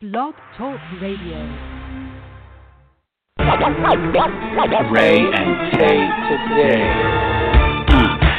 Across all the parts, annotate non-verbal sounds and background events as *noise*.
Blog Talk Radio. Rae and Tay today.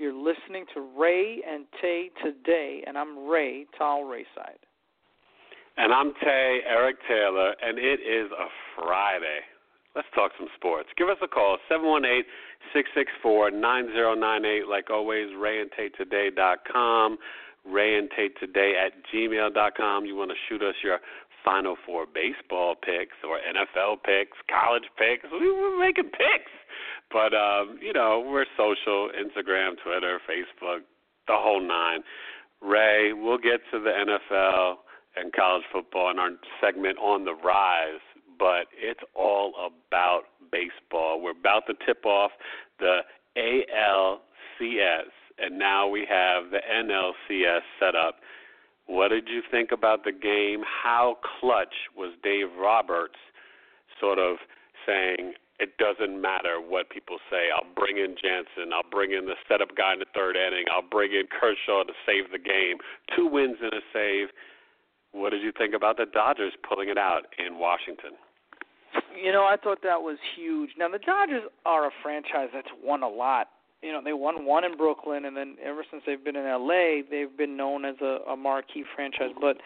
You're listening to Rae and Tay today, and I'm Ray, Tal Rayside. And I'm Tay, Eric Taylor, and it is a Friday. Let's talk some sports. Give us a call, 718 664 9098. Like always, raeandtaytoday.com, raeandtaytoday at gmail.com. You want to shoot us your Final Four baseball picks or NFL picks, college picks. We're making picks. But, um, you know, we're social Instagram, Twitter, Facebook, the whole nine. Ray, we'll get to the NFL and college football in our segment on the rise, but it's all about baseball. We're about to tip off the ALCS, and now we have the NLCS set up. What did you think about the game? How clutch was Dave Roberts sort of saying, it doesn't matter what people say. I'll bring in Jansen. I'll bring in the setup guy in the third inning. I'll bring in Kershaw to save the game. Two wins and a save. What did you think about the Dodgers pulling it out in Washington? You know, I thought that was huge. Now, the Dodgers are a franchise that's won a lot. You know, they won one in Brooklyn, and then ever since they've been in LA, they've been known as a, a marquee franchise. But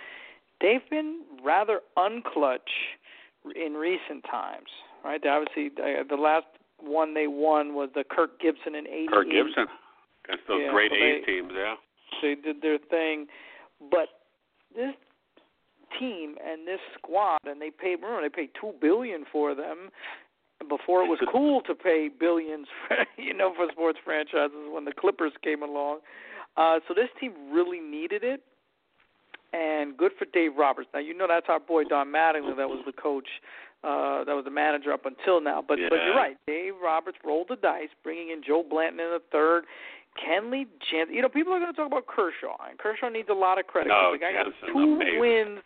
they've been rather unclutch in recent times, right? They obviously, uh, the last one they won was the Kirk Gibson in '88. Kirk Gibson against those Yeah, great so they- teams, yeah. They did their thing, but this team and this squad, and they paid. Remember, they paid two billion for them before it was cool to pay billions, *laughs* for, you know, for sports franchises when the Clippers came along. Uh, so this team really needed it, and good for Dave Roberts. Now you know that's our boy Don Mattingly that was the coach, uh, that was the manager up until now. But but you're right, Dave Roberts rolled the dice, bringing in Joe Blanton in the third. Kenley Jansen. You know, people are going to talk about Kershaw, and Kershaw needs a lot of credit. No, the guy got two amazing. wins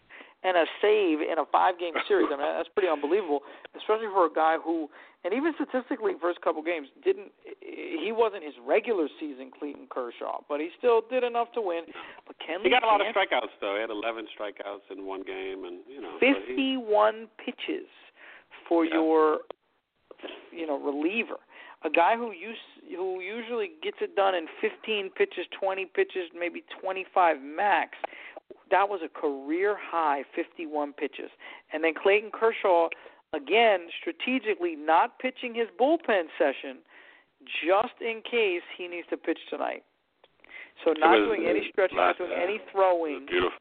and a save in a five-game series. I mean, that's pretty unbelievable, especially for a guy who, and even statistically, first couple games didn't. He wasn't his regular season Clayton Kershaw, but he still did enough to win. But Kenley He got a lot of strikeouts though. He had 11 strikeouts in one game, and you know. so he- 51 pitches for Yeah. your, you know, reliever. A guy who use, who usually gets it done in 15 pitches, 20 pitches, maybe 25 max. That was a career high 51 pitches. And then Clayton Kershaw, again, strategically not pitching his bullpen session just in case he needs to pitch tonight. So not doing any stretching, not doing any throwing. Beautiful.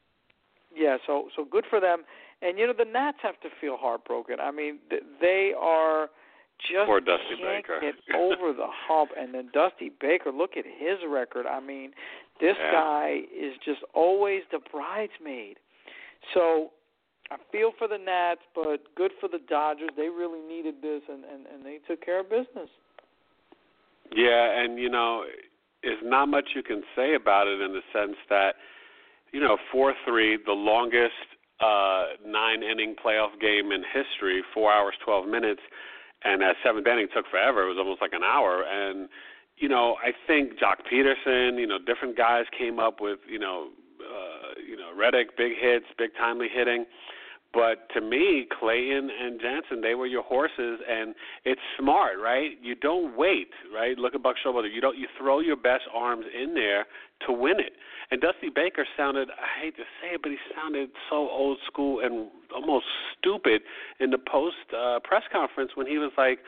Yeah, so so good for them. And you know the Nats have to feel heartbroken. I mean, th- they are just Poor Dusty can't Baker. get *laughs* over the hump. And then Dusty Baker, look at his record. I mean, this Yeah. guy is just always the bridesmaid. So I feel for the Nats, but good for the Dodgers. They really needed this, and and, and they took care of business. Yeah, and you know, there's not much you can say about it in the sense that, you know, four three, the longest uh nine inning playoff game in history, four hours twelve minutes, and that seventh inning took forever. It was almost like an hour and you know, I think Joc Pederson, you know, different guys came up with, you know, uh, you know, Reddick, big hits, big timely hitting. But to me, Clayton and Jansen, they were your horses, and it's smart, right? You don't wait, right? Look at Buck Showalter. You don't. You throw your best arms in there to win it. And Dusty Baker sounded, I hate to say it, but he sounded so old school and almost stupid in the post uh, press conference when he was like,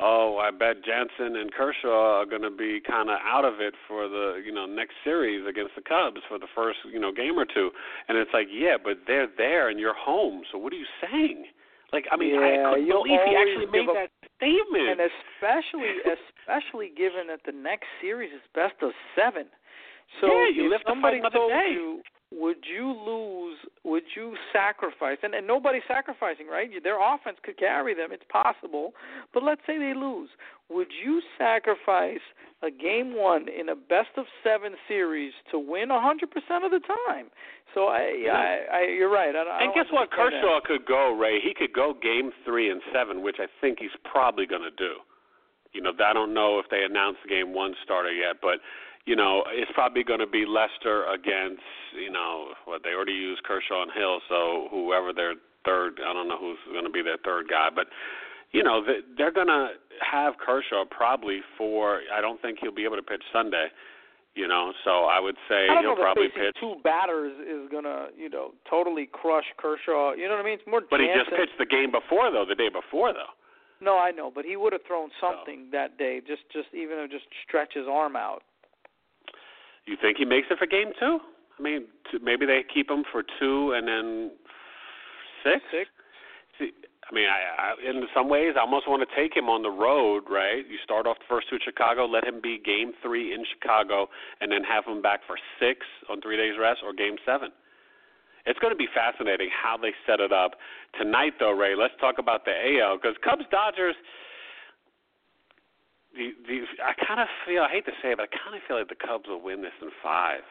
oh, I bet Jansen and Kershaw are going to be kind of out of it for the you know next series against the Cubs for the first you know game or two, and it's like, yeah, but they're there and you're home, so what are you saying? Like, I mean, yeah, I couldn't believe he actually made a, that statement, and especially especially given that the next series is best of seven. So yeah, you if live somebody told day. you would you lose? Would you sacrifice? And, and nobody's sacrificing, right? Their offense could carry them. It's possible. But let's say they lose. Would you sacrifice a game one in a best of seven series to win 100% of the time? So I, I, I you're right. I, I and guess what? Kershaw could go, Ray. He could go game three and seven, which I think he's probably going to do. You know, I don't know if they announced the game one starter yet, but you know, it's probably going to be Lester against, you know, what they already used Kershaw and Hill, so whoever their third, I don't know who's going to be their third guy, but you know, they're going to have Kershaw probably for. I don't think he'll be able to pitch Sunday. You know, so I would say I he'll probably pitch. two batters is gonna, you know, totally crush Kershaw. You know what I mean? It's more. But he just pitched the game before, though, the day before, though. No, I know, but he would have thrown something that day. Just, just even just stretch his arm out. You think he makes it for game two? I mean, maybe they keep him for two and then six. Six. See, I mean, I, I, in some ways, I almost want to take him on the road. Right? You start off the first two at Chicago, let him be game three in Chicago, and then have him back for six on three days rest or game seven. It's going to be fascinating how they set it up tonight, though. Ray, let's talk about the AL because Cubs Dodgers. The, the, I kind of feel I hate to say it, but I kind of feel like the Cubs will win this in five.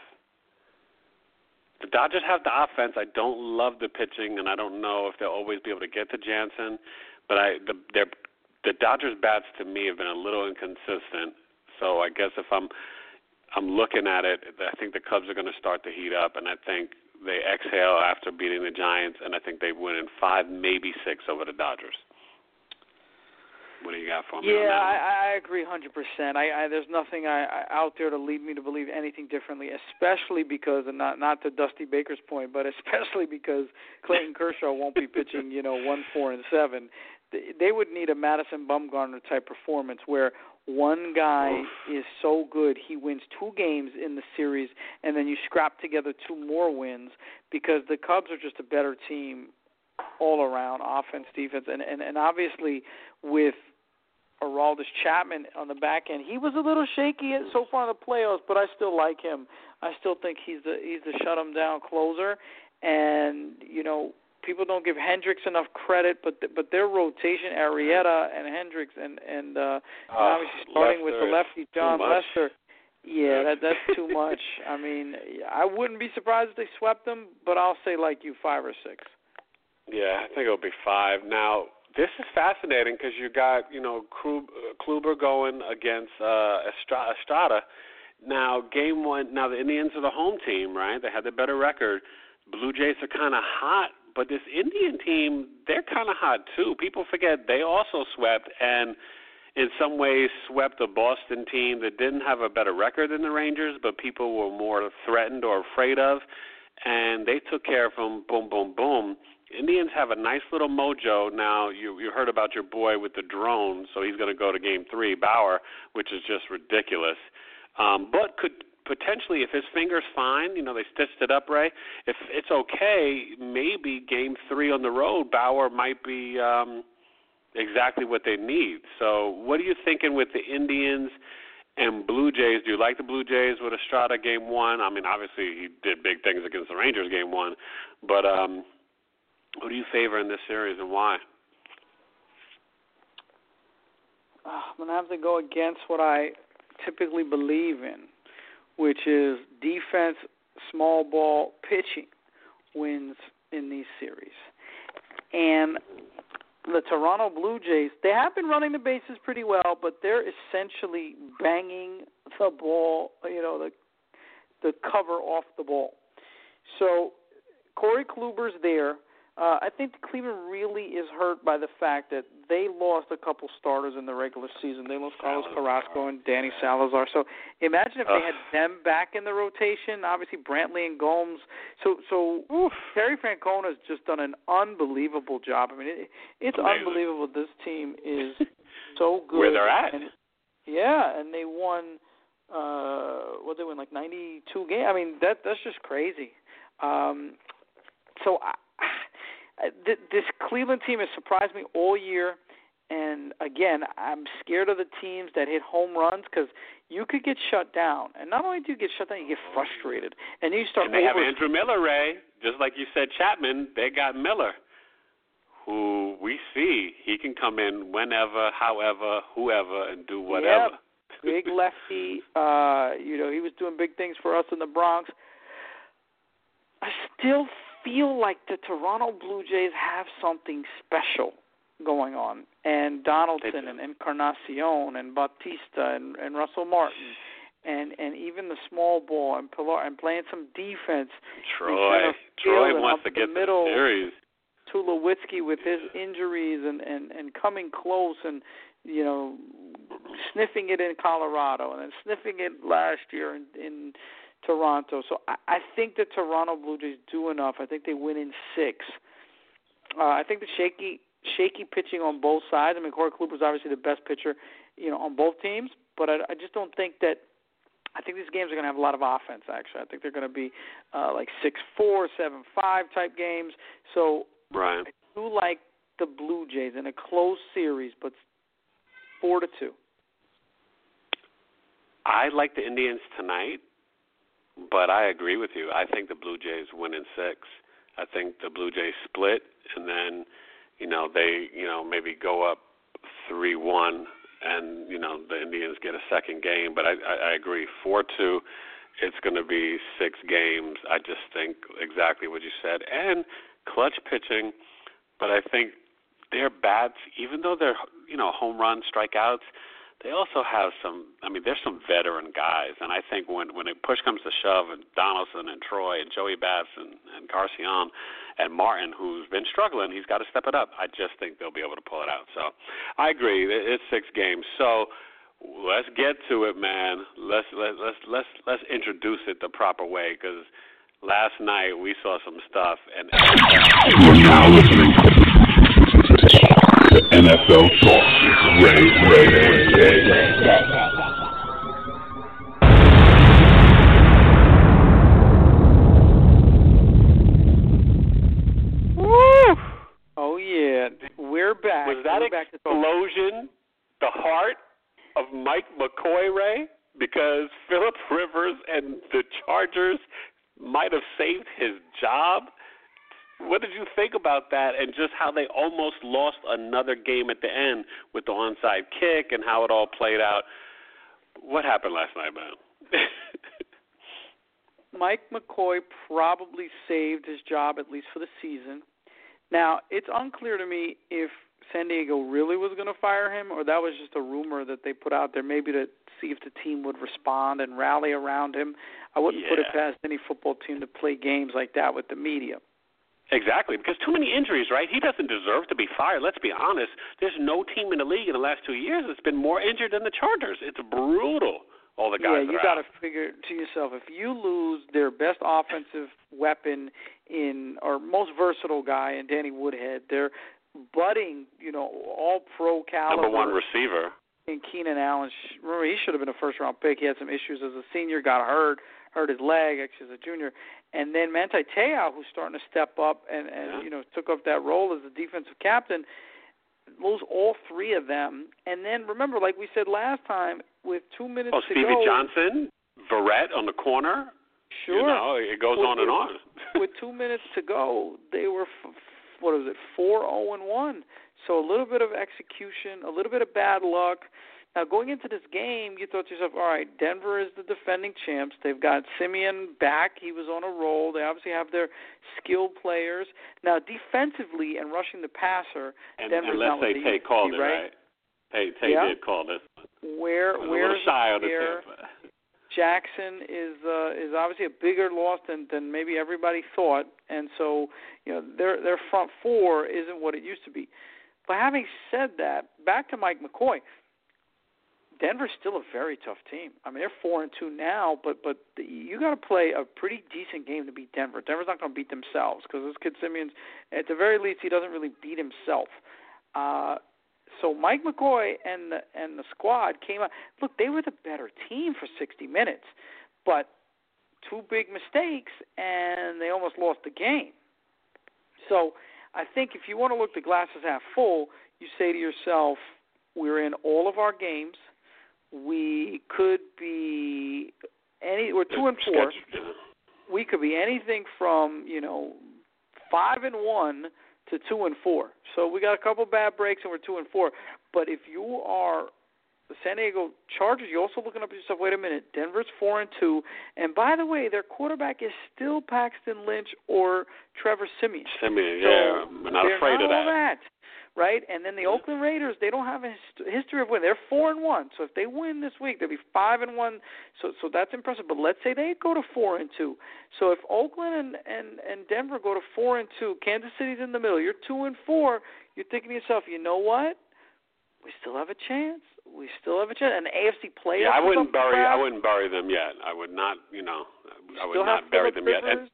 The Dodgers have the offense. I don't love the pitching, and I don't know if they'll always be able to get to Jansen. But I, the, the Dodgers bats to me have been a little inconsistent. So I guess if I'm, I'm looking at it, I think the Cubs are going to start to heat up, and I think they exhale after beating the Giants, and I think they win in five, maybe six over the Dodgers. What do you got for me? Yeah, I, I agree hundred percent. I, I there's nothing I, I out there to lead me to believe anything differently, especially because and not not to Dusty Baker's point, but *laughs* especially because Clayton Kershaw won't be pitching, you know, one, four, and seven. They, they would need a Madison Bumgarner type performance where one guy is so good he wins two games in the series, and then you scrap together two more wins because the Cubs are just a better team all around, offense, defense, and and, and obviously with Aroldis Chapman on the back end. He was a little shaky so far in the playoffs, but I still like him. I still think he's the he's the shut him down closer. And you know, people don't give Hendricks enough credit, but th- but their rotation, Arrieta and Hendricks, and and, uh, and Oh, obviously starting with the lefty John. Lester. Yeah, that that's too *laughs* much. I mean, I wouldn't be surprised if they swept them, but I'll say like you five or six. Yeah, I think it'll be five. Now, this is fascinating because you got you know Kluber going against uh, Estrada. Now, game one. Now the Indians are the home team, right? They had the better record. Blue Jays are kind of hot, but this Indian team, they're kind of hot too. People forget they also swept and. In some ways, swept a Boston team that didn't have a better record than the Rangers, but people were more threatened or afraid of, and they took care of them. Boom, boom, boom. Indians have a nice little mojo now. You you heard about your boy with the drone, so he's going to go to Game Three, Bauer, which is just ridiculous. Um, but could potentially, if his finger's fine, you know they stitched it up, Ray. If it's okay, maybe Game Three on the road, Bauer might be um, exactly what they need. So, what are you thinking with the Indians? And Blue Jays, do you like the Blue Jays with Estrada game one? I mean, obviously he did big things against the Rangers game one, but um, who do you favor in this series and why? Uh, I'm gonna have to go against what I typically believe in, which is defense, small ball pitching wins in these series. And the Toronto Blue Jays, they have been running the bases pretty well, but they're essentially banging the ball, you know, the the cover off the ball. So Corey Kluber's there. Uh, I think Cleveland really is hurt by the fact that they lost a couple starters in the regular season. They lost Carlos Carrasco and Danny Salazar. So imagine if they had them back in the rotation. Obviously Brantley and Gomes. So so Oof. Terry Francona has just done an unbelievable job. I mean, it, it's Amazing. unbelievable. This team is *laughs* so good. Where they're at. And, yeah, and they won. uh What they win like ninety two games. I mean that that's just crazy. Um, so I, this Cleveland team has surprised me all year. And again, I'm scared of the teams that hit home runs because you could get shut down. And not only do you get shut down, you get frustrated, and you start. And they over- have Andrew Miller, Ray. Just like you said, Chapman. They got Miller, who we see he can come in whenever, however, whoever, and do whatever. Yep. *laughs* Big lefty. Uh, you know, he was doing big things for us in the Bronx. I still feel like the Toronto Blue Jays have something special going on, and Donaldson and Encarnacion and Bautista and, and Russell Martin. And and even the small ball and Pilar and playing some defense. Troy, Troy wants to the get middle, the series. Tulowitzki with his injuries and and and coming close and you know sniffing it in Colorado and then sniffing it last year in, in Toronto. So I, I think the Toronto Blue Jays do enough. I think they win in six. Uh, I think the shaky shaky pitching on both sides. I mean, Corey Kluber's obviously the best pitcher, you know, on both teams, but I, I just don't think that. I think these games are going to have a lot of offense. Actually, I think they're going to be uh, like six four, seven five type games. So Brian. I do like the Blue Jays in a close series, but four to two. I like the Indians tonight, but I agree with you. I think the Blue Jays win in six. I think the Blue Jays split, and then you know they you know maybe go up three one, and you know the Indians get a second game. But I I, I agree four two. It's going to be six games. I just think exactly what you said, and clutch pitching. But I think their bats, even though they're you know home run strikeouts, they also have some. I mean, there's some veteran guys, and I think when when it push comes to shove, and Donaldson and Troy and Joey Bats and and Garcion and Martin, who's been struggling, he's got to step it up. I just think they'll be able to pull it out. So, I agree. It's six games. So. Let's get to it, man. Let's let let's let's let's introduce it the proper way because last night we saw some stuff and You're now listening to NFL Talk with Ray, Ray, Ray. Oh yeah, we're back. Was that we're back to explosion the heart of Mike McCoy, Ray? Because Philip Rivers and the Chargers might have saved his job. What did you think about that and just how they almost lost another game at the end with the onside kick and how it all played out? What happened last night, man? *laughs* Mike McCoy probably saved his job at least for the season. Now, it's unclear to me if San Diego really was going to fire him or that was just a rumor that they put out there maybe to see if the team would respond and rally around him. I wouldn't put it past any football team to play games like that with the media. Exactly, because too many injuries, right? He doesn't deserve to be fired. Let's be honest. There's no team in the league in the last two years that's been more injured than the Chargers. It's brutal. All the guys yeah, you got to figure to yourself if you lose their best offensive weapon in or most versatile guy in Danny Woodhead, their budding, you know, all pro caliber number one receiver. in Keenan Allen. sh- Remember, he should have been a first round pick. He had some issues as a senior, got hurt, hurt his leg actually as a junior. And then Manti Te'o, who's starting to step up and and Yeah. you know took up that role as the defensive captain. Lose all three of them, and then remember, like we said last time, with two minutes to go Oh, to Stevie go, Johnson, Verrett on the corner. Sure. You know, it goes With- on and on. with *laughs* two minutes to go, they were f- what was it, four zero and one. So a little bit of execution, a little bit of bad luck. Now going into this game, you thought to yourself, all right, Denver is the defending champs. They've got Siemian back; he was on a roll. They obviously have their skilled players. Now defensively and rushing the passer, and, Denver's and let's not say they Tay called it, right? right? Tay, Tay Yeah. did call this. Where I a where's shy the there? Jackson is uh, is obviously a bigger loss than than maybe everybody thought, and so you know their their front four isn't what it used to be. But having said that, back to Mike McCoy. Denver's still a very tough team. I mean, they're four and two now, but but you got to play a pretty decent game to beat Denver. Denver's not going to beat themselves because this kid Siemian's, at the very least, he doesn't really beat himself. Uh, so Mike McCoy and the and the squad came out. Look, they were the better team for 60 minutes, but two big mistakes and they almost lost the game. So I think if you want to look the glasses half full, you say to yourself, we're in all of our games. We could be any. We're two and four. We could be anything from you know five and one to two and four. So we got a couple bad breaks and we're two and four. But if you are the San Diego Chargers, you're also looking up at yourself. Wait a minute, Denver's four and two, and by the way, their quarterback is still Paxton Lynch or Trevor Siemian. Siemian, so yeah, I'm not afraid not of that. that right? And then the mm-hmm. Oakland Raiders, they don't have a hist- history of winning. They're four and one. So if they win this week, they'll be five and one. So so that's impressive. But let's say they go to four and two. So if Oakland and and and Denver go to four and two, Kansas City's in the middle. You're two and four. You're thinking to yourself, you know what? We still have a chance. We still have a chance. And the AFC playoffs. Yeah, I wouldn't bury. for I wouldn't bury them yet. I would not. You know, I would not bury them yet. And,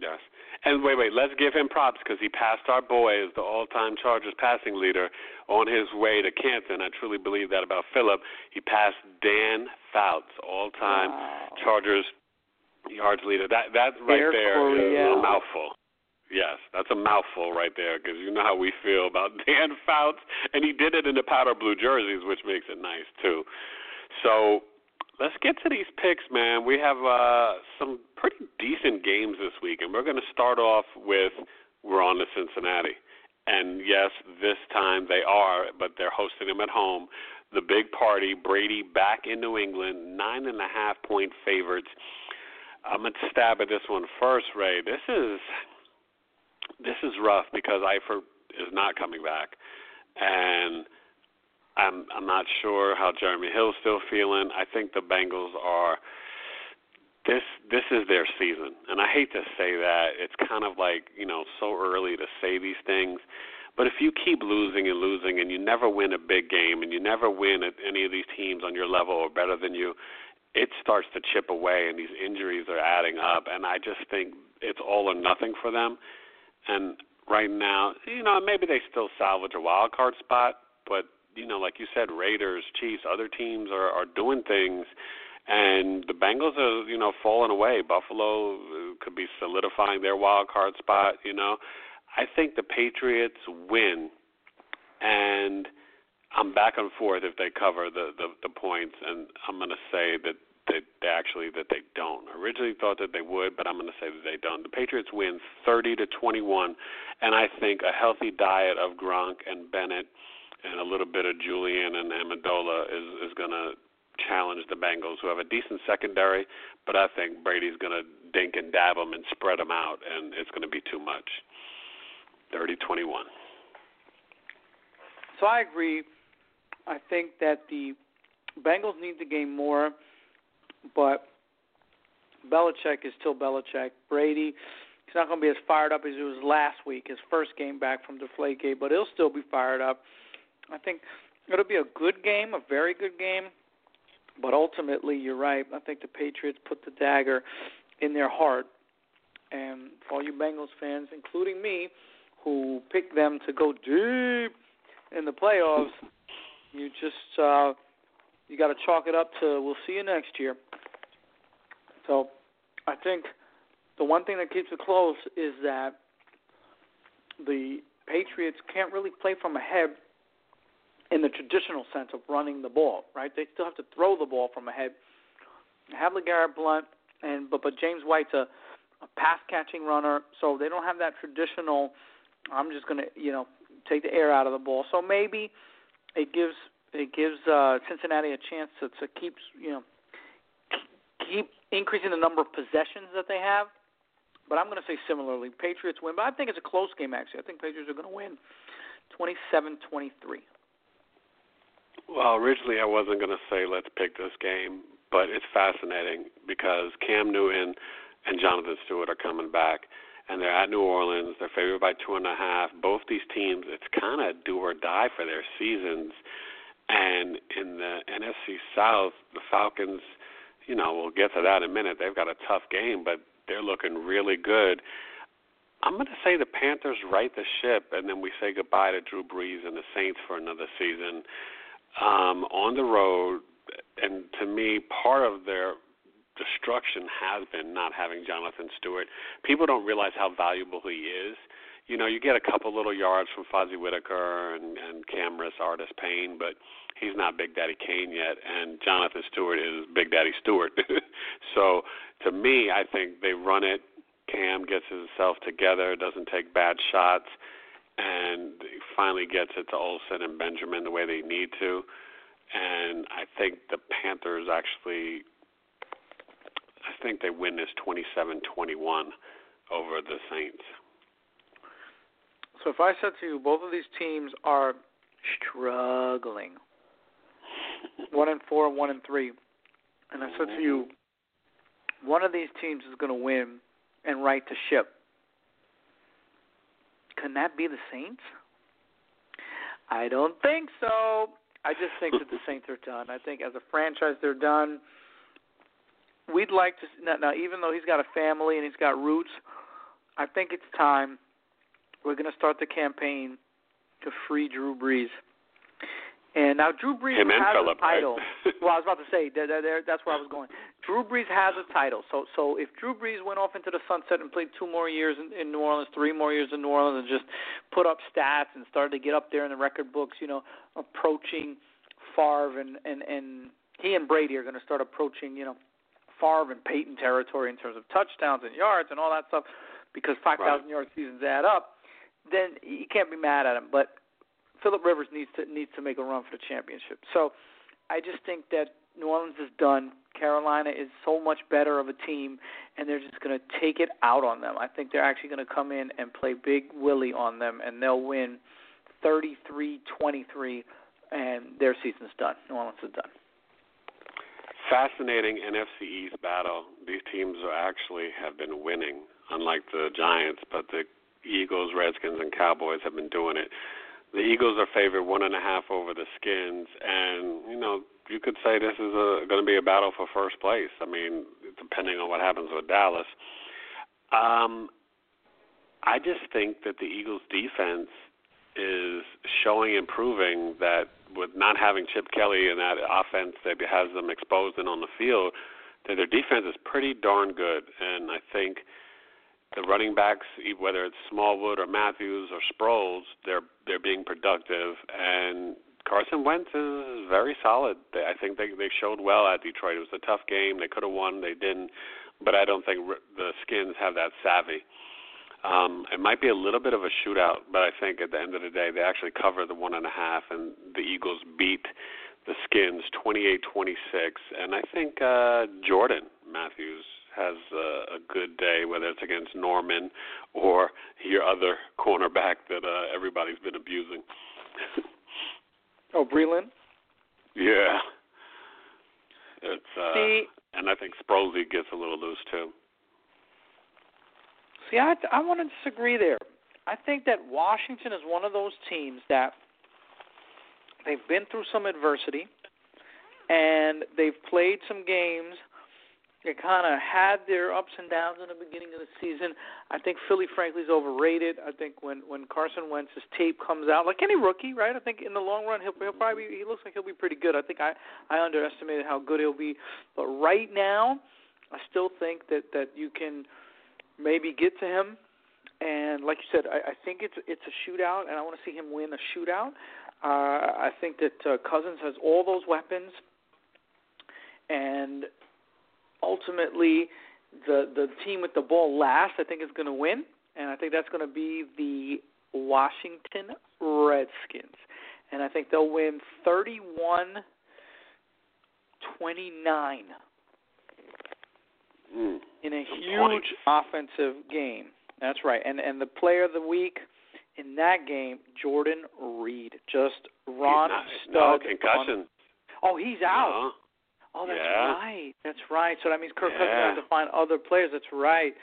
Yes. And wait, wait. Let's give him props because he passed our boy as the all-time Chargers passing leader on his way to Canton. I truly believe that about Philip. He passed Dan Fouts, all-time Wow. Chargers yards leader. That that right Air there is Coryell. a mouthful. Yes, that's a mouthful right there because you know how we feel about *laughs* Dan Fouts, and he did it in the powder blue jerseys, which makes it nice too. So let's get to these picks, man. We have uh, some pretty decent games this week, and we're going to start off with we're on to Cincinnati. And yes, this time they are, but they're hosting them at home. The big party, Brady back in New England, nine and a half point favorites. I'm gonna stab at this one first, Ray. This is this is rough because Eifert is not coming back, and I'm I'm not sure how Jeremy Hill's still feeling. I think the Bengals are this this is their season, and I hate to say that. It's kind of like you know so early to say these things, but if you keep losing and losing, and you never win a big game, and you never win at any of these teams on your level or better than you, it starts to chip away, and these injuries are adding up, and I just think it's all or nothing for them. And right now, you know, maybe they still salvage a wild card spot, but you know, like you said, Raiders, Chiefs, other teams are are doing things, and the Bengals are you know falling away. Buffalo uh, could be solidifying their wild card spot. You know, I think the Patriots win, and I'm back and forth if they cover the the, the points, and I'm going to say that they, they actually that they don't. Originally thought that they would, but I'm going to say that they don't. The Patriots win 30 to 21, and I think a healthy diet of Gronk and Bennett and a little bit of Julian and Amendola is is going to challenge the Bengals, who have a decent secondary, but I think Brady's going to dink and dab them and spread them out, and it's going to be too much. 30-21. So I agree. I think that the Bengals need to gain more, but Belichick is still Belichick. Brady, he's not going to be as fired up as he was last week, his first game back from Deflategate, but he'll still be fired up. I think it'll be a good game, a very good game, but ultimately, you're right. I think the Patriots put the dagger in their heart. And for all you Bengals fans, including me, who picked them to go deep in the playoffs, you just uh, you got to chalk it up to we'll see you next year. So I think the one thing that keeps it close is that the Patriots can't really play from ahead in the traditional sense of running the ball, right? They still have to throw the ball from ahead. Have LeGarrette Blunt and but but James White's a, a pass catching runner, so they don't have that traditional. I'm just gonna you know take the air out of the ball. So maybe it gives it gives uh, Cincinnati a chance to, to keep you know keep increasing the number of possessions that they have. But I'm going to say similarly, Patriots win. But I think it's a close game actually. I think Patriots are going to win 27-23. Well, originally I wasn't going to say let's pick this game, but it's fascinating because Cam Newton and Jonathan Stewart are coming back, and they're at New Orleans. They're favored by two and a half. Both these teams, it's kind of do or die for their seasons. And in the NFC South, the Falcons, you know, we'll get to that in a minute. They've got a tough game, but they're looking really good. I'm going to say the Panthers right the ship, and then we say goodbye to Drew Brees and the Saints for another season um, on the road. And to me, part of their destruction has been not having Jonathan Stewart. People don't realize how valuable he is. You know, you get a couple little yards from Fozzie Whitaker and, and Camrus Artis Payne, but he's not Big Daddy Kane yet, and Jonathan Stewart is Big Daddy Stewart. *laughs* so to me, I think they run it. Cam gets himself together, doesn't take bad shots, and finally gets it to Olsen and Benjamin the way they need to. And I think the Panthers actually, I think they win this 27-21 over the Saints. So if I said to you, both of these teams are struggling, one and four, one and three, and I said to you, mm-hmm. one of these teams is going to win and right to ship. Can that be the Saints? I don't think so. I just think that the Saints are done. I think as a franchise they're done. We'd like to now, now even though he's got a family and he's got roots, I think it's time we're going to start the campaign to free Drew Brees. And now Drew Brees Him has Phillip, a title. right? *laughs* well, I was about to say that, that, that, that's where I was going. Drew Brees has a title. So so if Drew Brees went off into the sunset and played two more years in, in New Orleans, three more years in New Orleans, and just put up stats and started to get up there in the record books, you know, approaching Favre and and and he and Brady are going to start approaching, you know, Favre and Peyton territory in terms of touchdowns and yards and all that stuff, because 5,000 Right. yard seasons add up. Then you can't be mad at him. But Philip Rivers needs to needs to make a run for the championship. So I just think that New Orleans is done. Carolina is so much better of a team, and they're just going to take it out on them. I think they're actually going to come in and play Big Willie on them, and they'll win 33-23, and their season's done. New Orleans is done. Fascinating NFC East battle. These teams are actually have been winning, unlike the Giants, but the Eagles, Redskins, and Cowboys have been doing it. The Eagles are favored one and a half over the Skins, and you know you could say this is going to be a battle for first place. I mean, depending on what happens with Dallas. Um, I just think that the Eagles' defense is showing and proving that with not having Chip Kelly and that offense that has them exposed and on the field, that their defense is pretty darn good. And I think the running backs, whether it's Smallwood or Matthews or Sproles, they're they're being productive. And Carson Wentz is very solid. They, I think they they showed well at Detroit. It was a tough game. They could have won. They didn't. But I don't think the Skins have that savvy. Um, it might be a little bit of a shootout, but I think at the end of the day, they actually cover the one and a half, and the Eagles beat the Skins 28-26. And I think uh, Jordan Matthews has uh, a good day, whether it's against Norman or your other cornerback that uh, everybody's been abusing. *laughs* Oh, Breeland? yeah, it's uh, See, and I think Sprosey gets a little loose too. See, I I want to disagree there. I think that Washington is one of those teams that they've been through some adversity and they've played some games that kind of had their ups and downs in the beginning of the season. I think Philly, frankly, is overrated. I think when when Carson Wentz's tape comes out, like any rookie, right? I think in the long run he'll he'll probably be, he looks like he'll be pretty good. I think I I underestimated how good he'll be, but right now, I still think that that you can maybe get to him. And like you said, I, I think it's it's a shootout, and I want to see him win a shootout. Uh, I think that uh, Cousins has all those weapons, and ultimately, the the team with the ball last, I think, is going to win, and I think that's going to be the Washington Redskins, and I think they'll win thirty-one twenty-nine Mm. in a huge offensive game. That's right. And and the player of the week in that game, Jordan Reed, just Ron stud. no on- concussion. Oh, he's out. No. Oh, that's Yeah. right. That's right. So that means Kirk Yeah. Cousins has to find other players. That's right.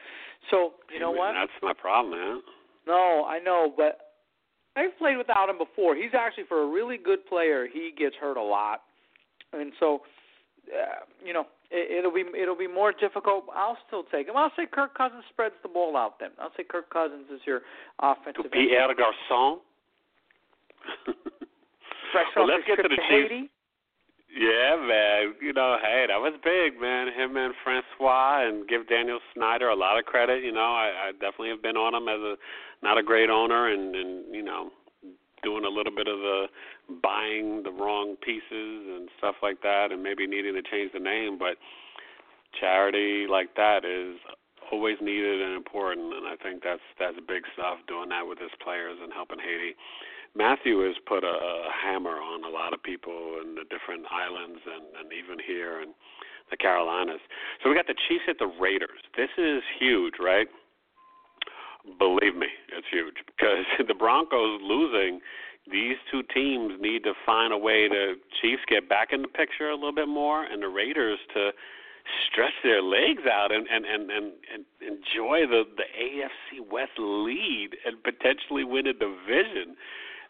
So you know what? That's my problem, man. No, I know, but I've played without him before. He's actually for a really good player. He gets hurt a lot, and so uh, you know it, it'll be it'll be more difficult. I'll still take him. I'll say Kirk Cousins spreads the ball out. Then I'll say Kirk Cousins is your offensive. To Pierre Garcon. Well, let's get to the Chiefs. Yeah, man. You know, hey, that was big, man. Him and Francois, and give Daniel Snyder a lot of credit. You know, I, I definitely have been on him as a not a great owner, and and you know, doing a little bit of the buying the wrong pieces and stuff like that, and maybe needing to change the name. But charity like that is always needed and important, and I think that's that's big stuff. Doing that with his players and helping Haiti. Matthew has put a, a hammer on a lot of people in the different islands and, and even here in the Carolinas. So we got the Chiefs at the Raiders. This is huge, right? Believe me, it's huge because *laughs* the Broncos losing. These two teams need to find a way to Chiefs get back in the picture a little bit more, and the Raiders to stretch their legs out and and and and, and enjoy the the AFC West lead and potentially win a division.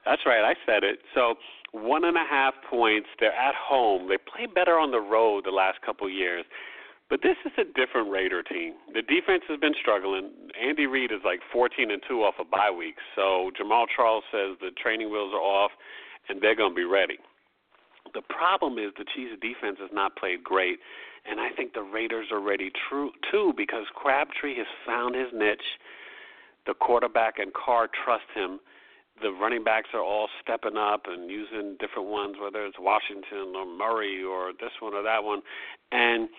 That's right, I said it. So one and a half points. They're at home. They play better on the road the last couple years. But this is a different Raider team. The defense has been struggling. Andy Reid is like 14 and 2 off a of bye week. So Jamaal Charles says the training wheels are off and they're going to be ready. The problem is the Chiefs defense has not played great, and I think the Raiders are ready true too because Crabtree has found his niche. The quarterback and Carr trust him the running backs are all stepping up and using different ones, whether it's Washington or Murray or this one or that one, and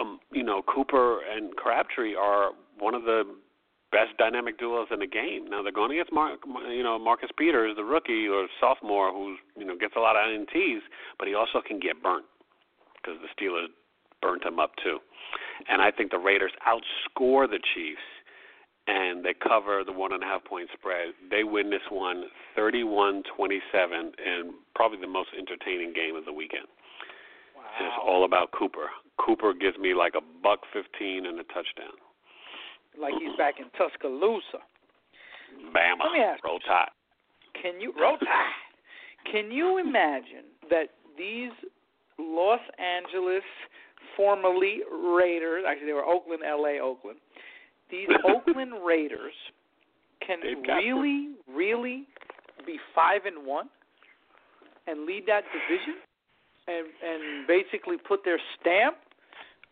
um, you know Cooper and Crabtree are one of the best dynamic duos in the game. Now they're going against Mark, you know Marcus Peters, the rookie or sophomore, who's you know gets a lot of INTs, but he also can get burnt because the Steelers burnt him up too. And I think the Raiders outscore the Chiefs and they cover the one and a half point spread. They win this one 31 27 and probably the most entertaining game of the weekend. Wow. And it's all about Cooper. Cooper gives me like a buck 15 and a touchdown. Like he's back in Tuscaloosa. Bama. Let me ask Roll Tide. Can you roll tide? Can you imagine that these Los Angeles, formerly Raiders, actually they were Oakland, L.A., Oakland. These Oakland Raiders can really, really be five and one and lead that division, and and basically put their stamp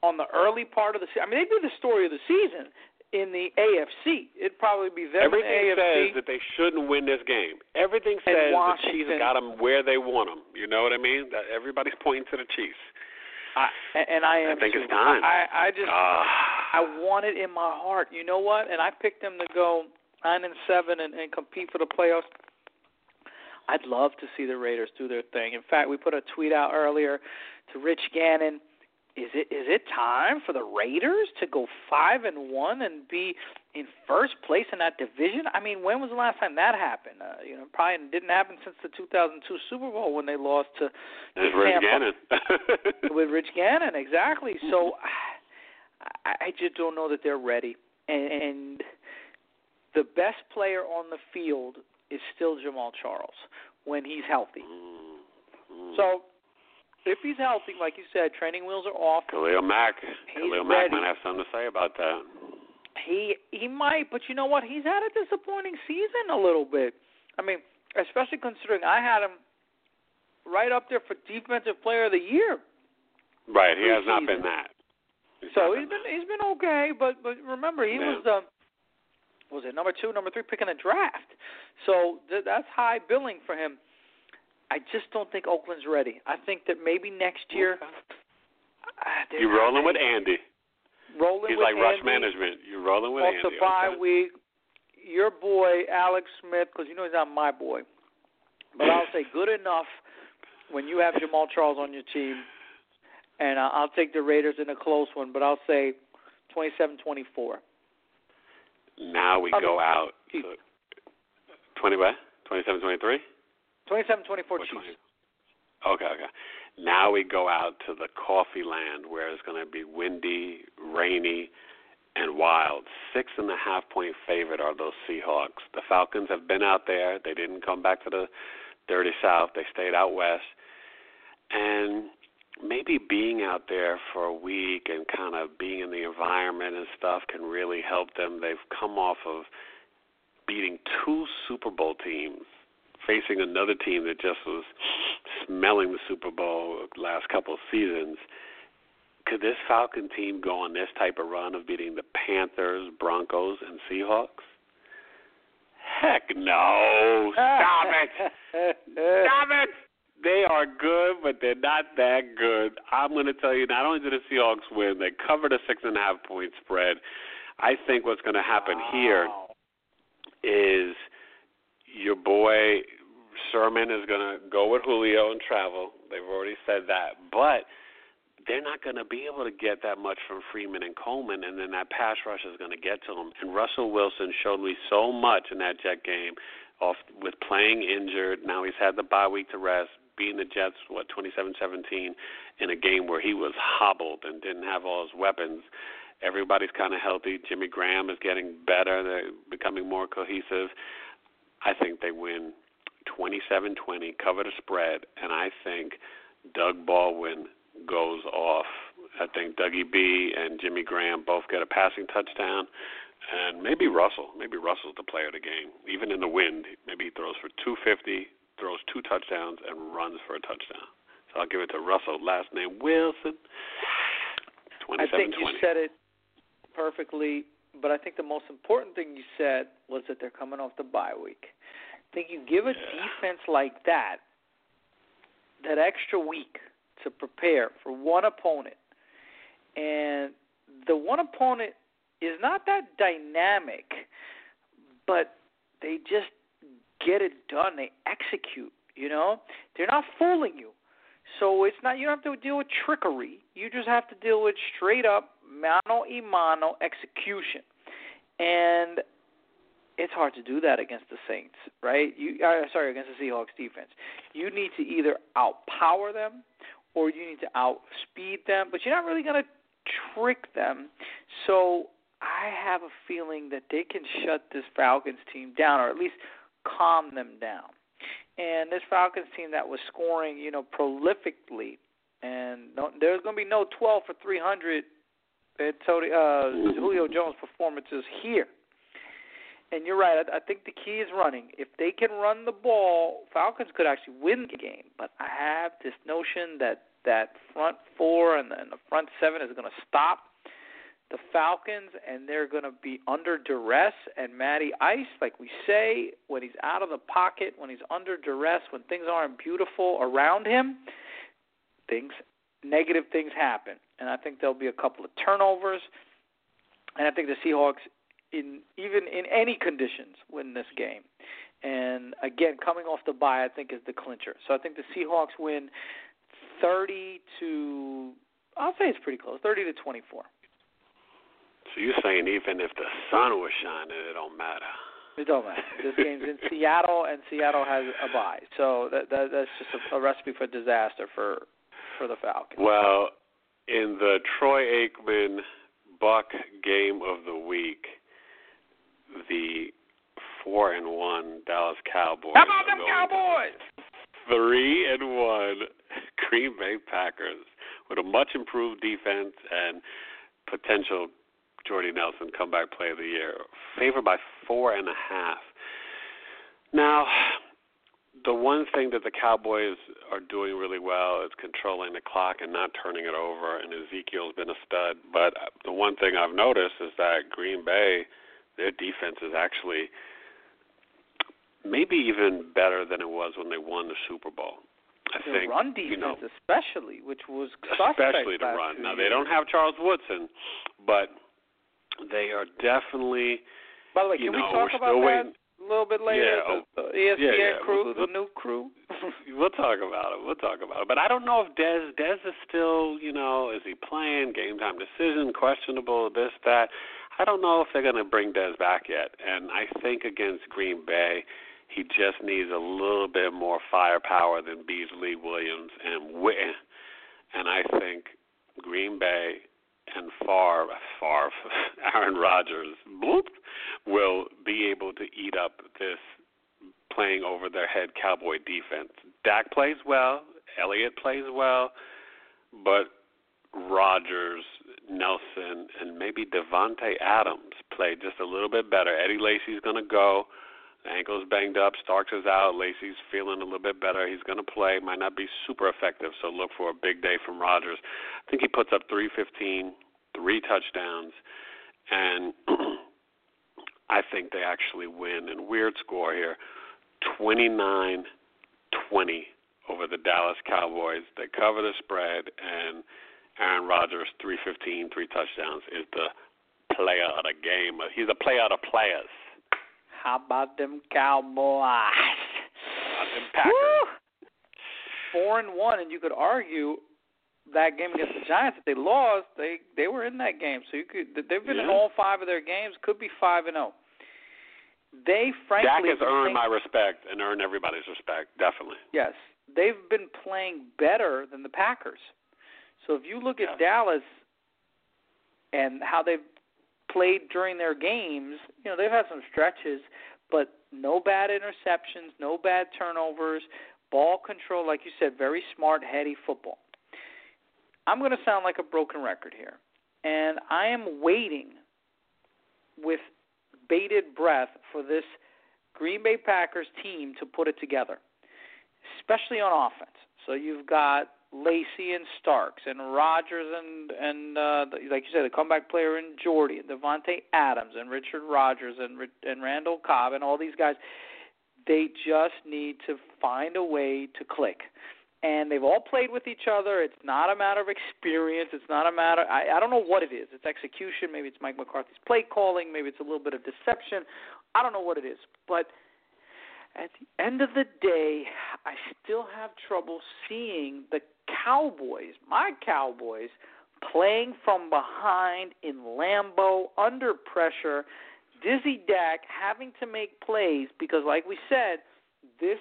on the early part of the season. I mean, they do the story of the season in the AFC. It'd probably be them Everything in the AFC. says that they shouldn't win this game. Everything says the Chiefs got them where they want them. You know what I mean? That everybody's *laughs* pointing to the Chiefs. I, and I am. I think too. it's time. I, I just, Ah. I want it in my heart. You know what? And I picked them to go nine and seven and, and compete for the playoffs. I'd love to see the Raiders do their thing. In fact, we put a tweet out earlier to Rich Gannon. Is it is it time for the Raiders to go five and one and be in first place in that division? I mean, when was the last time that happened? Uh, you know, probably didn't happen since the 2002 Super Bowl when they lost to, to Rich Gannon. *laughs* with Rich Gannon, exactly. So *laughs* I, I just don't know that they're ready. And, and the best player on the field is still Jamaal Charles when he's healthy. Mm-hmm. So if he's healthy, like you said, training wheels are off. Khalil Mack. He's Khalil Mack ready. might have something to say about that. He he might, but you know what? He's had a disappointing season a little bit. I mean, especially considering I had him right up there for defensive player of the year. Right, he has not been that. So he's been he's been okay, but but remember he Yeah. was um was it number two, number three pick in the draft. So th- that's high billing for him. I just don't think Oakland's ready. I think that maybe next year. Uh, that. You rolling with Andy. rolling with Andy He's with like rush management. You rolling with off Andy. the bye okay. week. Your boy Alex Smith, because you know he's not my boy, but I'll say good enough when you have Jamaal Charles on your team, and uh, I'll take the Raiders in a close one, but I'll say twenty-seven-twenty-four. Now we go out. Chiefs. To 20 what? 27, 23? 27-24 Chiefs. Okay, okay. Now we go out to the coffee land where it's going to be windy, rainy, and wild. Six and a half point favorite are those Seahawks. The Falcons have been out there. They didn't come back to the dirty South. They stayed out west. And maybe being out there for a week and kind of being in the environment and stuff can really help them. They've come off of beating two Super Bowl teams, facing another team that just was smelling the Super Bowl last couple of seasons. Could this Falcon team go on this type of run of beating the Panthers, Broncos, and Seahawks? Heck no. Stop it. *laughs* Stop it. They are good, but they're not that good. I'm going to tell you, not only did the Seahawks win, they covered a six and a half point spread. I think what's going to happen wow. here is your boy Sherman is going to go with Julio and travel. They've already said that. But they're not going to be able to get that much from Freeman and Coleman, and then that pass rush is going to get to them. And Russell Wilson showed me so much in that Jet game, off with playing injured. Now he's had the bye week to rest, beating the Jets what 27-17 in a game where he was hobbled and didn't have all his weapons. Everybody's kind of healthy. Jimmy Graham is getting better. They're becoming more cohesive. I think they win 27-20, cover the spread, and I think Doug Baldwin goes off. I think Dougie B and Jimmy Graham both get a passing touchdown, and maybe Russell. Maybe Russell's the player of the game. Even in the wind, maybe he throws for 250, throws two touchdowns, and runs for a touchdown. So I'll give it to Russell. Last name Wilson. I think you said it perfectly, but I think the most important thing you said was that they're coming off the bye week. I think you give a yeah. defense like that that extra week to prepare for one opponent. And the one opponent is not that dynamic, but they just get it done. They execute, you know? They're not fooling you. So it's not you don't have to deal with trickery. You just have to deal with straight up mano y mano execution. And it's hard to do that against the Saints, right? You uh, sorry, against the Seahawks defense. You need to either outpower them or you need to outspeed them, but you're not really going to trick them. So I have a feeling that they can shut this Falcons team down, or at least calm them down. And this Falcons team that was scoring, you know, prolifically, and no, there's going to be no 12 for 300 at uh, Julio Jones performances here. And you're right. I, I think the key is running. If they can run the ball, Falcons could actually win the game. But I have this notion that that front four and the, and the front seven is going to stop the Falcons, and they're going to be under duress. And Matty Ice, like we say, when he's out of the pocket, when he's under duress, when things aren't beautiful around him, things negative things happen. And I think there'll be a couple of turnovers. And I think the Seahawks in even in any conditions win this game. And again, coming off the bye, I think is the clincher. So I think the Seahawks win 30 to I'll say it's pretty close, 30 to 24. So you're saying even if the sun was shining, it don't matter. It don't matter. This game's in *laughs* Seattle, and Seattle has a bye, so that, that that's just a, a recipe for disaster for for the Falcons. Well, in the Troy Aikman Buck game of the week, the four and one Dallas Cowboys. How about them Cowboys? Three and one Green Bay Packers with a much improved defense and potential Jordy Nelson comeback play of the year, favored by four and a half. Now, the one thing that the Cowboys are doing really well is controlling the clock and not turning it over. And Ezekiel's been a stud. But the one thing I've noticed is that Green Bay their defense is actually maybe even better than it was when they won the Super Bowl. I the think run defense, you know, especially, which was especially the run. Now they don't have Charles Woodson, but they are definitely. By the way, can we know, talk about that waiting. a little bit later? Yeah, the, the ESPN yeah, yeah. crew, We'll, the new crew. *laughs* we'll talk about it. We'll talk about it. But I don't know if Dez Dez is still, you know, is he playing? Game time decision questionable. This that. I don't know if they're going to bring Dez back yet. And I think against Green Bay, he just needs a little bit more firepower than Beasley, Williams, and Witten. and I think Green Bay and far, far, *laughs* Aaron Rodgers, bloop, will be able to eat up this playing over their head Cowboy defense. Dak plays well, Elliott plays well, but Rodgers, Nelson, and maybe Davante Adams play just a little bit better. Eddie Lacy's going to go. Ankle's banged up. Starks is out. Lacy's feeling a little bit better. He's going to play. Might not be super effective, so look for a big day from Rodgers. I think he puts up 315, three touchdowns, and *clears throat* I think they actually win. And weird score here 29 20 over the Dallas Cowboys. They cover the spread, and Aaron Rodgers, 315, three touchdowns, is the player of the game. He's a player of the players. How about them Cowboys? How them Packers? Woo! Four and one, and you could argue that game against the Giants if they lost, they they were in that game. So you could they've been yeah. in all five of their games. Could be five and zero. They frankly Dak has earned think, my respect and earned everybody's respect, definitely. Yes, they've been playing better than the Packers. So if you look at. Dallas and how they've played during their games, you know, they've had some stretches, but no bad interceptions, no bad turnovers, ball control, like you said, very smart, heady football. I'm going to sound like a broken record here, and I am waiting with bated breath for this Green Bay Packers team to put it together, especially on offense. So you've got Lacy and Starks and Rodgers and and uh, like you said, the comeback player in Jordy and Davante Adams and Richard Rodgers and and Randall Cobb and all these guys. They just need to find a way to click. And they've all played with each other. It's not a matter of experience. It's not a matter. I, I don't know what it is. It's execution. Maybe it's Mike McCarthy's play calling. Maybe it's a little bit of deception. I don't know what it is. But at the end of the day, I still have trouble seeing the Cowboys, my Cowboys, playing from behind in Lambeau under pressure. Dizzy Dak having to make plays because, like we said, this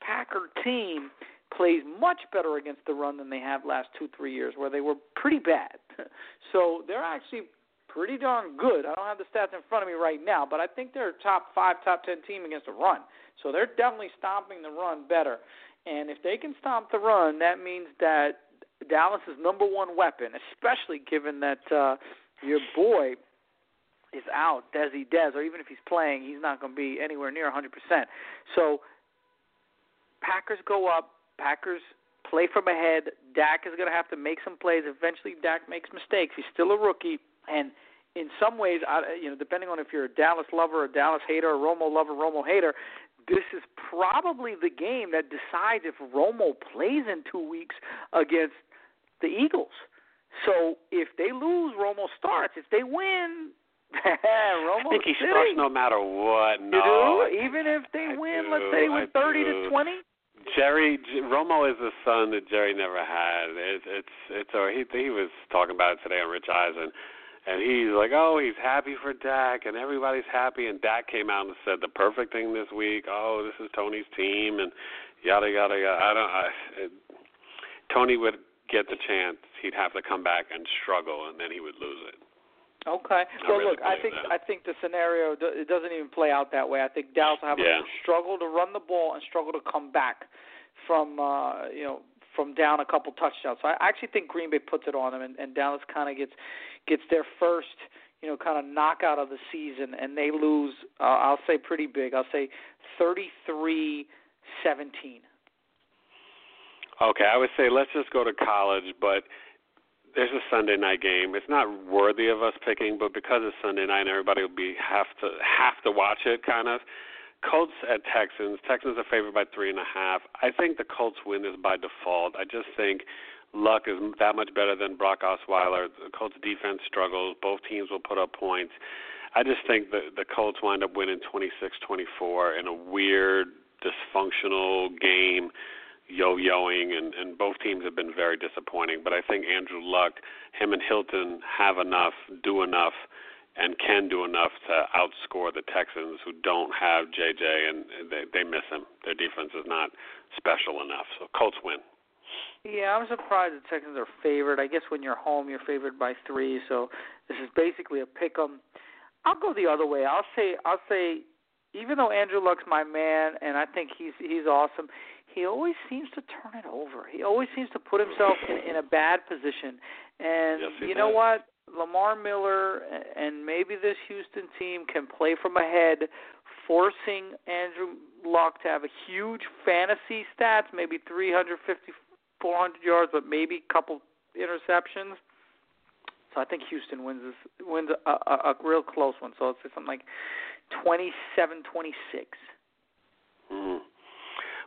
Packer team plays much better against the run than they have last two, three years, where they were pretty bad. *laughs* So they're actually pretty darn good. I don't have the stats in front of me right now, but I think they're a top five, top ten team against the run. So they're definitely stopping the run better. And if they can stop the run, that means that Dallas's number one weapon, especially given that uh, your boy is out, Desi Dez, or even if he's playing, he's not going to be anywhere near 100%. So Packers go up. Packers play from ahead. Dak is going to have to make some plays. Eventually, Dak makes mistakes. He's still a rookie, and in some ways, I, you know, depending on if you're a Dallas lover, a Dallas hater, a Romo lover, Romo hater, this is probably the game that decides if Romo plays in two weeks against the Eagles. So if they lose, Romo starts. If they win, *laughs* Romo I think he starts no matter what. You No, do? Even if they I win, do, let's say with 30 do. to 20? Jerry J- Romo is the son that Jerry never had. It, it's it's or he he was talking about it today on Rich Eisen, and he's like, oh, he's happy for Dak, and everybody's happy. And Dak came out and said the perfect thing this week. Oh, this is Tony's team, and yada yada yada. I don't. I, it, Tony would get the chance, he'd have to come back and struggle, and then he would lose it. Okay. I Well, really look, I think that. I think the scenario it doesn't even play out that way. I think Dallas will have Yeah. a struggle to run the ball and struggle to come back from uh, you know from down a couple touchdowns. So I actually think Green Bay puts it on them, and, and Dallas kind of gets gets their first you know kind of knockout of the season, and they lose. Uh, I'll say pretty big. I'll say thirty-three seventeen. Okay, I would say let's just go to college, but there's a Sunday night game. It's not worthy of us picking, but because it's Sunday night, everybody will be have to have to watch it. Kind of. Colts at Texans. Texans are favored by three and a half. I think the Colts win this by default. I just think Luck is that much better than Brock Osweiler. The Colts defense struggles. Both teams will put up points. I just think the the Colts wind up winning 26-24 in a weird, dysfunctional game yo-yoing, and, and both teams have been very disappointing. But I think Andrew Luck, him and Hilton have enough, do enough, and can do enough to outscore the Texans, who don't have JJ, and they they miss him. Their defense is not special enough. So Colts win. Yeah, I'm surprised the Texans are favored. I guess when you're home, you're favored by three. So this is basically a pick 'em. I'll go the other way. I'll say I'll say even though Andrew Luck's my man and I think he's he's awesome, he always seems to turn it over. He always seems to put himself in, in a bad position. And yes, you know does. what? Lamar Miller and maybe this Houston team can play from ahead, forcing Andrew Luck to have a huge fantasy stats, maybe 350, 400 yards, but maybe a couple interceptions. So I think Houston wins this wins a, a, a real close one. So it's say something like 27-26. Mm.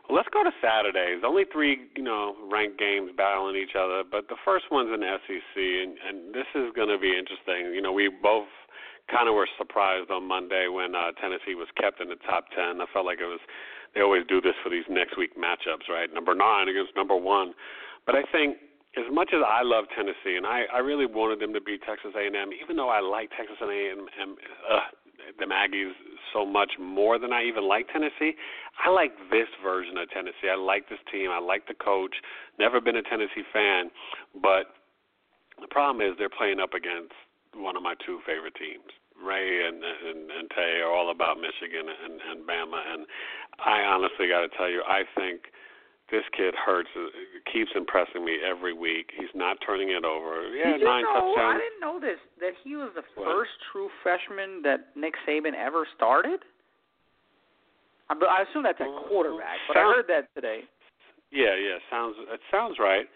Well, let's go to Saturdays. Only three, you know, ranked games battling each other, but the first one's in SEC, and, and this is going to be interesting. You know, we both kind of were surprised on Monday when uh, Tennessee was kept in the top ten. I felt like it was they always do this for these next week matchups, right? Number nine against number one, but I think as much as I love Tennessee, and I, I really wanted them to beat Texas A&M, even though I like Texas A&M, uh, the Aggies so much more than I even like Tennessee. I like this version of Tennessee. I like this team. I like the coach. Never been a Tennessee fan, but the problem is they're playing up against one of my two favorite teams. Rae and and, and Tay are all about Michigan and, and Bama, and I honestly got to tell you, I think this kid Hurts. Uh, keeps impressing me every week. He's not turning it over. Yeah, Did you nine know, touchdowns. I didn't know this that he was the What? first true freshman that Nick Saban ever started. I, but I assume that's a quarterback, but I heard that today. Yeah, yeah, sounds it sounds right.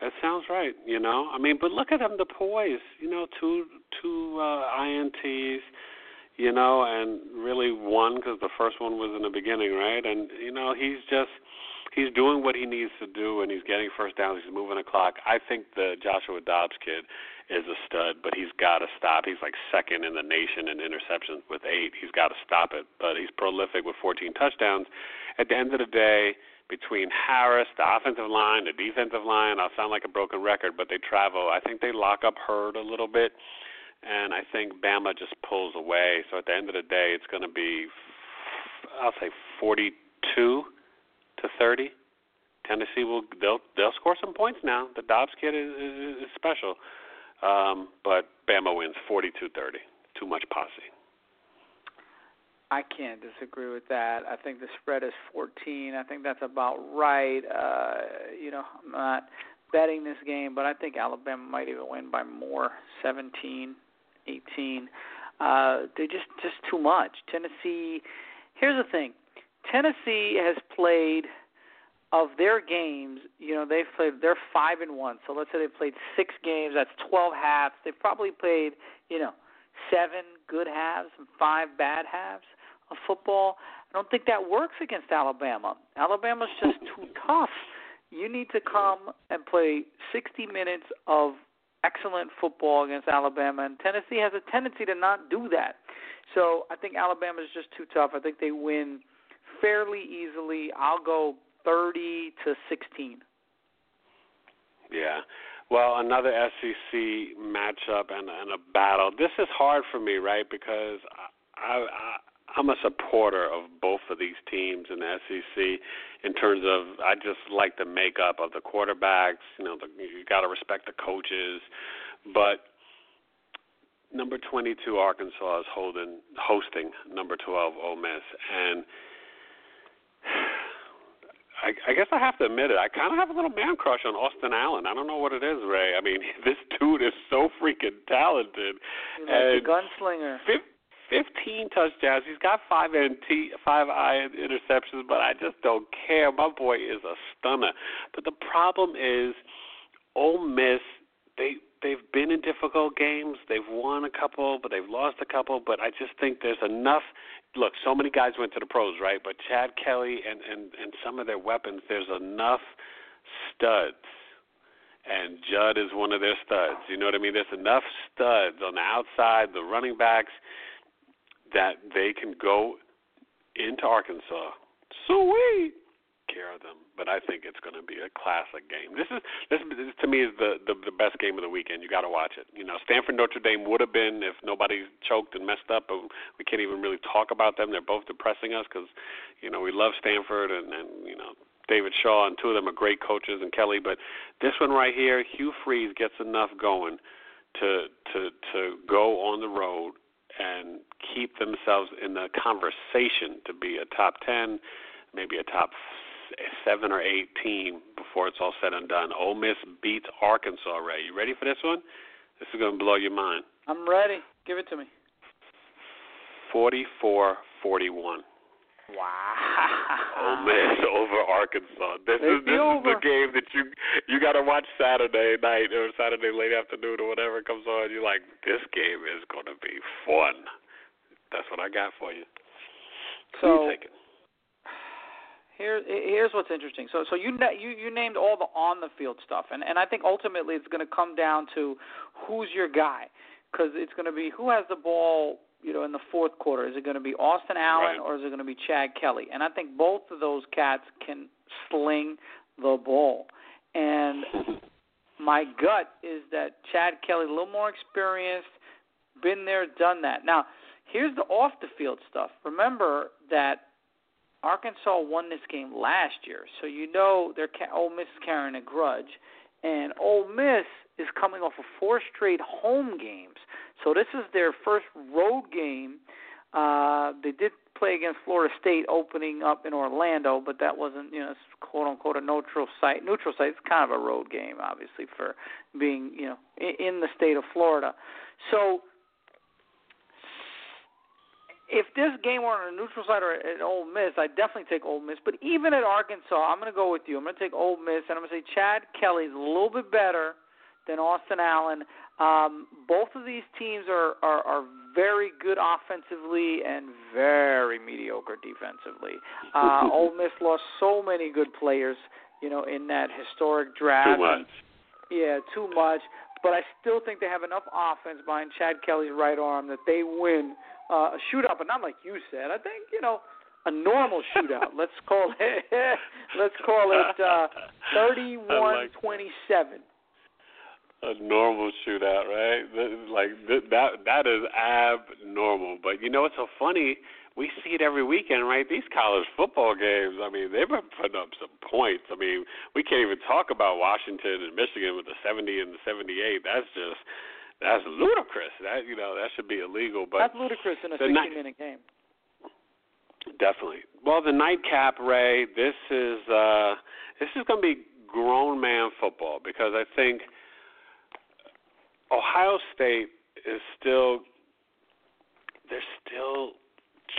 That sounds right. You know, I mean, but look at them, the poise. You know, two two uh, ints. You know, and really one because the first one was in the beginning, right? And you know, he's just he's doing what he needs to do, and he's getting first downs. He's moving the clock. I think the Joshua Dobbs kid is a stud, but he's got to stop. He's like second in the nation in interceptions with eight. He's got to stop it. But he's prolific with 14 touchdowns. At the end of the day, between Harris, the offensive line, the defensive line, I'll sound like a broken record, but they travel. I think they lock up Hurd a little bit, and I think Bama just pulls away. So at the end of the day, it's going to be, I'll say, 42 to 30. Tennessee will they'll they'll score some points now. The Dobbs kid is, is, is special, um, but Bama wins 42-30. Too much posse. I can't disagree with that. I think the spread is 14. I think that's about right. Uh, you know, I'm not betting this game, but I think Alabama might even win by more, 17, 18. Uh, they're just just too much. Tennessee. Here's the thing. Tennessee has played of their games. You know, they've played. They're five and one. So let's say they've played six games. That's 12 halves. They've probably played. You know, seven good halves and five bad halves of football. I don't think that works against Alabama. Alabama's just too *laughs* tough. You need to come and play 60 minutes of excellent football against Alabama, and Tennessee has a tendency to not do that. So I think Alabama is just too tough. I think they win fairly easily. I'll go 30 to 16. Yeah. Well, another SEC matchup and, and a battle. This is hard for me, right? Because I, I, I'm a supporter of both of these teams in the SEC in terms of I just like the makeup of the quarterbacks. You know, the, you got to respect the coaches, but number 22 Arkansas is holding hosting number 12 Ole Miss, and *sighs* I, I guess I have to admit it. I kind of have a little man crush on Austin Allen. I don't know what it is, Rae. I mean, *laughs* this dude is so freaking talented. He's and like the gunslinger. fif- 15 touchdowns. He's got five NT, five interceptions, but I just don't care. My boy is a stunner. But the problem is, Ole Miss. They they've been in difficult games. They've won a couple, but they've lost a couple. But I just think there's enough. Look, so many guys went to the pros, right? But Chad Kelly and and and some of their weapons. There's enough studs and Judd is one of their studs. You know what I mean? There's enough studs on the outside, the running backs, that they can go into Arkansas. Sweet, care of them. But I think it's going to be a classic game. This is this, this to me is the, the the best game of the weekend. You got to watch it. You know, Stanford Notre Dame would have been if nobody choked and messed up, but we can't even really talk about them. They're both depressing us because you know we love Stanford and and you know David Shaw, and two of them are great coaches, and Kelly. But this one right here, Hugh Freeze gets enough going to to to go on the road and keep themselves in the conversation to be a top ten, maybe a top seven or eight team before it's all said and done. Ole Miss beats Arkansas. Rae, you ready for this one? This is going to blow your mind. I'm ready. Give it to me. Forty-four, forty-one. Wow. Ole Miss *laughs* over Arkansas. This is this is the game that you you got to watch Saturday night or Saturday late afternoon or whatever comes on. You're like, this game is going to be fun. That's what I got for you. So you taking? here here's what's interesting. So so you you you named all the on the field stuff, and and I think ultimately it's going to come down to who's your guy, because it's going to be who has the ball. You know, in the fourth quarter, is it going to be Austin Allen Right. or is it going to be Chad Kelly? And I think both of those cats can sling the ball. And *laughs* my gut is that Chad Kelly, a little more experienced, been there, done that. Now, here's the off the field stuff. Remember that Arkansas won this game last year, so you know they're ca- Ole Miss is carrying a grudge, and Ole Miss is coming off of four straight home games. So this is their first road game. Uh, they did play against Florida State opening up in Orlando, but that wasn't you know quote unquote a neutral site. Neutral site is kind of a road game, obviously for being you know in, the state of Florida. So if this game were on a neutral site or at Ole Miss, I'd definitely take Ole Miss. But even at Arkansas, I'm going to go with you. I'm going to take Ole Miss, and I'm going to say Chad Kelly's a little bit better than Austin Allen. Um, both of these teams are, are are very good offensively and very mediocre defensively. Uh, Ole Miss lost so many good players, you know, in that historic draft. Too much. Yeah, too much. But I still think they have enough offense behind Chad Kelly's right arm that they win uh, a shootout. But not like you said. I think you know a normal shootout. *laughs* let's call it. *laughs* let's call it uh, thirty-one twenty-seven. A normal shootout, right? Like th- that that is abnormal. But you know what's so funny? We see it every weekend, right? These college football games. I mean, they've been putting up some points. I mean, we can't even talk about Washington and Michigan with the 70 and the 78. That's just that's ludicrous. That you know that should be illegal. But That's ludicrous in a the night- sixty-minute game. Definitely. Well, the nightcap, Rae. This is uh, this is going to be grown man football because I think Ohio State is still they're still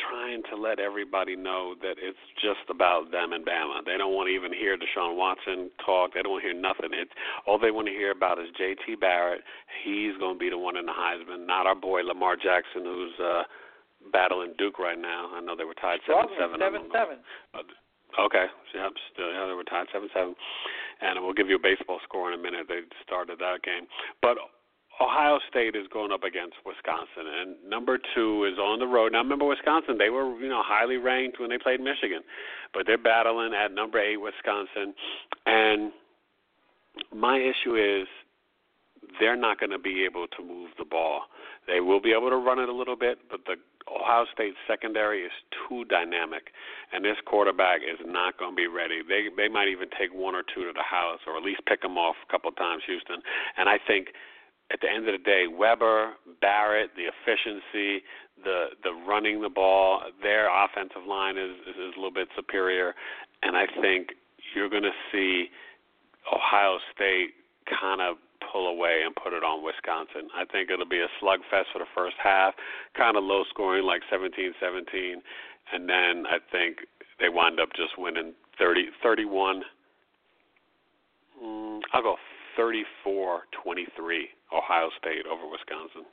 trying to let everybody know that it's just about them and Bama. They don't want to even hear Deshaun Watson talk. They don't want to hear nothing. It's all they want to hear about is J.T. Barrett. He's going to be the one in the Heisman, not our boy Lamar Jackson, who's uh, battling Duke right now. I know they were tied seven seven. Seven-seven. Okay. Yep. Still, yeah, they were tied seven seven, and we'll give you a baseball score in a minute. They started that game, but Ohio State is going up against Wisconsin, and number two is on the road. Now, remember Wisconsin; they were you know highly ranked when they played Michigan, but they're battling at number eight Wisconsin, and my issue is they're not going to be able to move the ball. They will be able to run it a little bit, but the Ohio State secondary is too dynamic, and this quarterback is not going to be ready. They they might even take one or two to the house, or at least pick them off a couple times, Houston. And I think at the end of the day, Weber, Barrett, the efficiency, the the running the ball, their offensive line is is, a little bit superior, and I think you're going to see Ohio State kind of pull away and put it on Wisconsin. I think it'll be a slugfest for the first half, kind of low scoring like 17-17, and then I think they wind up just winning 30 31 mm, I'll go 34-23 Ohio State over Wisconsin.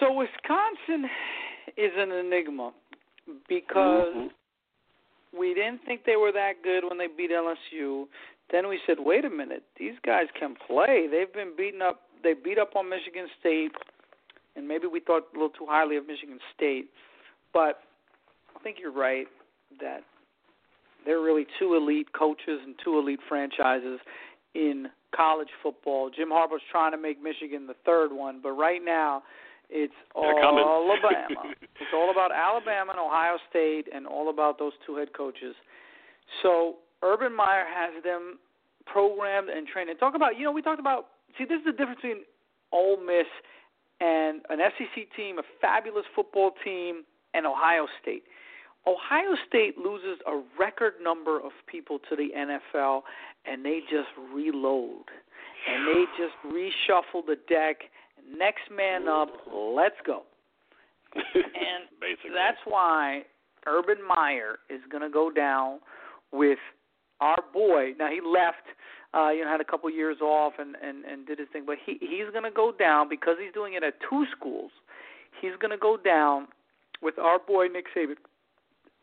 So Wisconsin is an enigma because Mhm. we didn't think they were that good when they beat LSU. Then we said, wait a minute, these guys can play. They've been beaten up. They beat up on Michigan State, and maybe we thought a little too highly of Michigan State. But I think you're right that they're really two elite coaches and two elite franchises in college football. Jim Harbaugh's trying to make Michigan the third one, but right now It's They're all. Alabama. *laughs* it's all about Alabama and Ohio State, and all about those two head coaches. So Urban Meyer has them programmed and trained. And talk about, you know, we talked about. See, this is the difference between Ole Miss and an SEC team, a fabulous football team, and Ohio State. Ohio State loses a record number of people to the NFL, and they just reload and they just reshuffle the deck. Next man up, let's go. And *laughs* Basically. that's why Urban Meyer is going to go down with our boy. Now he left, uh, you know, had a couple years off and and and did his thing, but he he's going to go down because he's doing it at two schools. He's going to go down with our boy Nick Saban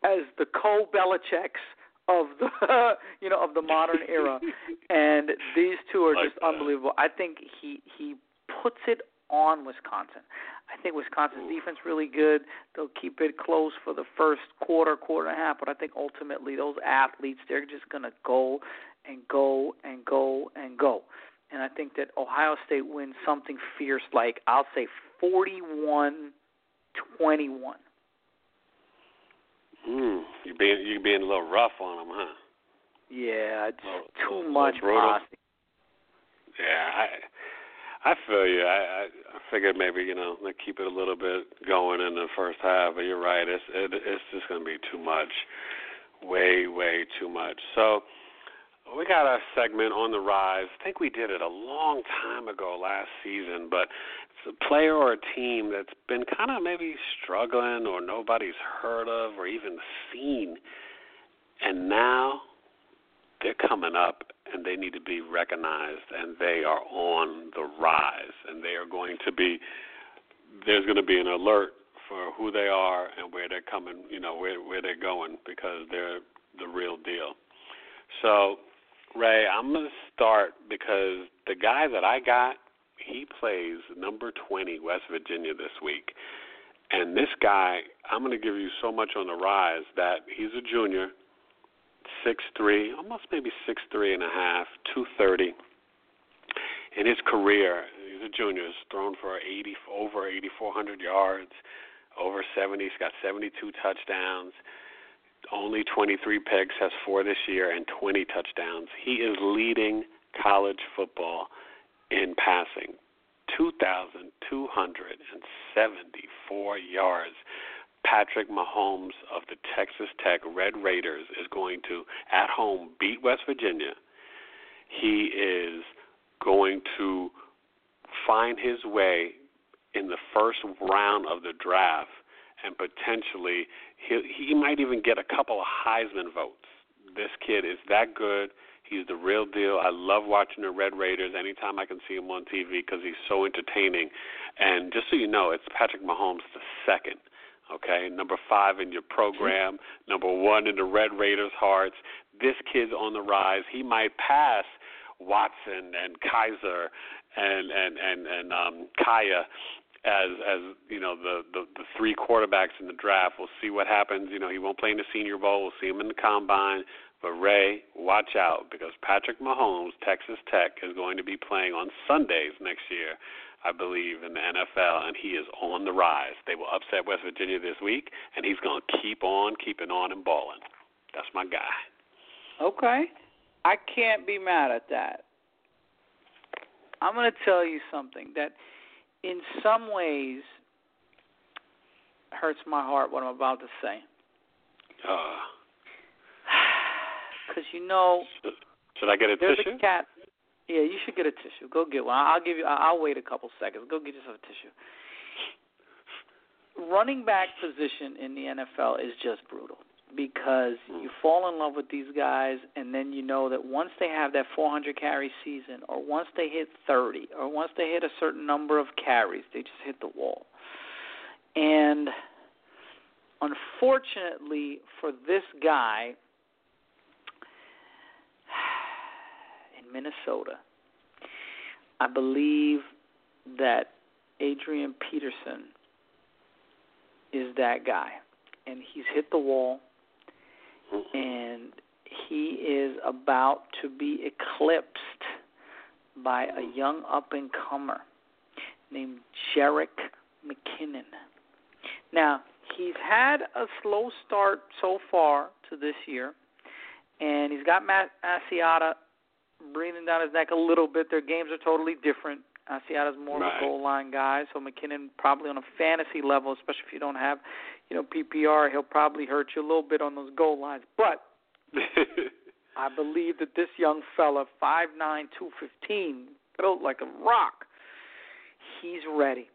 as the co Belichick's of the *laughs* you know of the modern era, *laughs* and these two are Like just that. unbelievable. I think he he puts it on Wisconsin. I think Wisconsin's defense really good. They'll keep it close for the first quarter, quarter and a half, but I think ultimately those athletes they're just going to go and go and go and go. And I think that Ohio State wins something fierce like I'll say 41 21. Mm, you being you being a little rough on them, huh? Yeah, it's Little- too little much posse. Yeah, I I feel you. I I, figured maybe you know like keep it a little bit going in the first half, but you're right. It's it, it's just going to be too much, way way too much. So we got a segment on the rise. I think we did it a long time ago last season, but it's a player or a team that's been kind of maybe struggling or nobody's heard of or even seen, and now they're coming up and they need to be recognized and they are on the rise. And they are going to be there's going to be an alert for who they are and where they're coming you know where where they're going because they're the real deal. So Rae i'm to start because the guy that i got he plays number 20 west virginia this week and this guy i'm to give you so much on the rise that he's a junior six three, almost maybe six three and a half, two thirty. In his career, he's a junior. He's thrown for eighty over eighty four hundred yards, over seventy. He's got seventy two touchdowns. Only twenty three picks, has four this year, and twenty touchdowns. He is leading college football in passing. 2,274 yards. Patrick Mahomes of the Texas Tech Red Raiders is going to, at home, beat West Virginia. He is going to find his way in the first round of the draft, and potentially he he might even get a couple of Heisman votes. This kid is that good. He's the real deal. I love watching the Red Raiders anytime I can see him on TV because he's so entertaining. And just so you know, it's Patrick Mahomes the second okay? Number five in your program, number one in the Red Raiders' hearts. This kid's on the rise. He might pass Watson and Kizer and and and and um, Kaaya as as you know the, the the three quarterbacks in the draft. We'll see what happens. You know, he won't play in the Senior Bowl. We'll see him in the combine. But Rae, watch out because Patrick Mahomes, Texas Tech, is going to be playing on Sundays next year I believe, in the NFL, and he is on the rise. They will upset West Virginia this week, and he's going to keep on keeping on and balling. That's my guy. Okay. I can't be mad at that. I'm going to tell you something that in some ways hurts my heart what I'm about to say. *sighs* Uh, Because, you know, should I get a tissue? a cat. Yeah, you should get a tissue. Go get one. I'll give you. I'll wait a couple seconds. Go get yourself a tissue. Running back position in the NFL is just brutal because hmm. you fall in love with these guys, and then you know that once they have that 400 carry season, or once they hit 30, or once they hit a certain number of carries, they just hit the wall. And unfortunately for this guy, *sighs* in Minnesota. I believe that Adrian Peterson is that guy. And he's hit the wall, Mm-hmm. and he is about to be eclipsed by a young up and comer named Jerick McKinnon. Now, he's had a slow start so far to this year, and he's got Matt Asiata breathing down his neck a little bit. Their games are totally different. Asiata's more right. of a goal line guy, so McKinnon probably on a fantasy level, especially if you don't have, you know, PPR, he'll probably hurt you a little bit on those goal lines. But *laughs* I believe that this young fella, five nine, two fifteen, built like a rock, he's ready.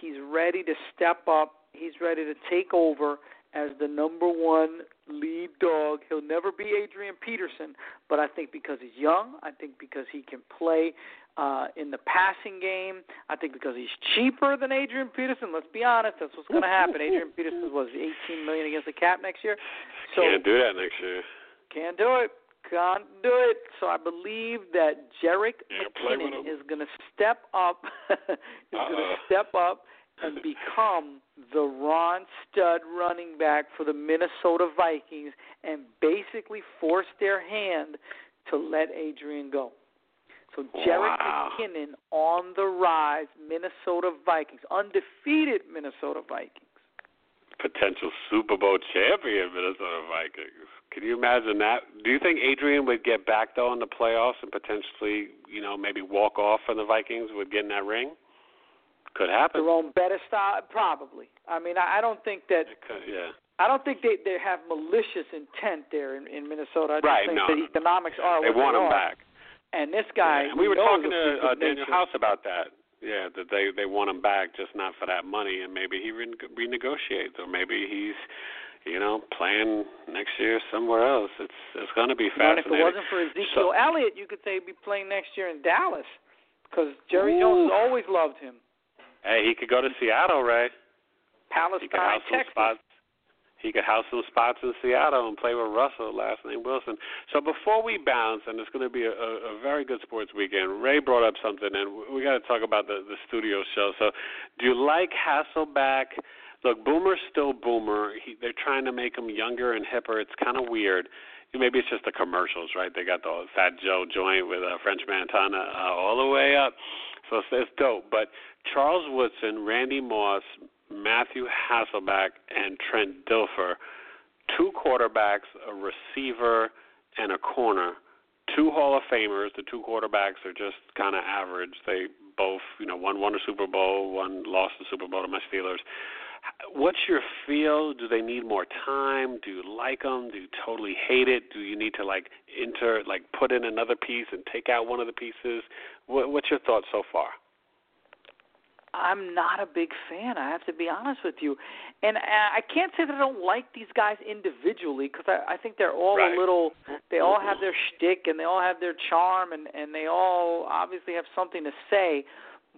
He's ready to step up. He's ready to take over as the number one lead dog. He'll never be Adrian Peterson, but I think because he's young, I think because he can play uh, in the passing game, I think because he's cheaper than Adrian Peterson. Let's be honest, that's what's going to happen. Adrian Peterson was 18 million against the cap next year, so Can't do that next year. can't do it. Can't do it. So I believe that Jerick Yeah, McKinnon is going to step up. *laughs* is going to step up and become the Ron Stud running back for the Minnesota Vikings and basically force their hand to let Adrian go. So Jerick Wow. McKinnon on the rise, Minnesota Vikings, undefeated Minnesota Vikings. Potential Super Bowl champion Minnesota Vikings. Can you imagine that? Do you think Adrian would get back though in the playoffs and potentially, you know, maybe walk off from the Vikings with getting that ring? Could happen. Jerome Bettis style, probably. I mean, I I don't think that It could, yeah. I don't think they they have malicious intent there in, in Minnesota. I just Right, think no, the economics are They what want they him are. back. And this guy, Yeah, and we were talking to uh, Daniel. House about that. Yeah, that they they want him back, just not for that money, and maybe he re- renegotiates, or maybe he's, you know, playing next year somewhere else. It's it's going to be You know, and if fascinating. it wasn't for Ezekiel So- Elliott, you could say he'd be playing next year in Dallas because Jerry Ooh. Jones has always loved him. Hey, he could go to Seattle, Rae. He Palestine, could house some Texas. spots. He could house some spots in Seattle and play with Russell, last name Wilson. So before we bounce, and it's going to be a, a, a very good sports weekend. Rae brought up something, and we got to talk about the the studio show. So, do you like Hasselbeck? Look, Boomer's still Boomer. He, they're trying to make him younger and hipper. It's kind of weird. Maybe it's just the commercials, right? They got the Fat Joe joint with uh, French Montana uh, all the way up. So it's, it's dope. But Charles Woodson, Randy Moss, Matthew Hasselbeck, and Trent Dilfer, two quarterbacks, a receiver, and a corner. Two Hall of Famers. The two quarterbacks are just kind of average. They both, you know, one won a Super Bowl, one lost the Super Bowl to my Steelers. What's your feel? Do they need more time? Do you like them? Do you totally hate it? Do you need to like enter, like put in another piece and take out one of the pieces? What, what's your thoughts so far? I'm not a big fan. I have to be honest with you, and I I can't say that I don't like these guys individually because I, I think they're all Right. a little. They all have their mm-hmm. shtick and they all have their charm and and they all obviously have something to say,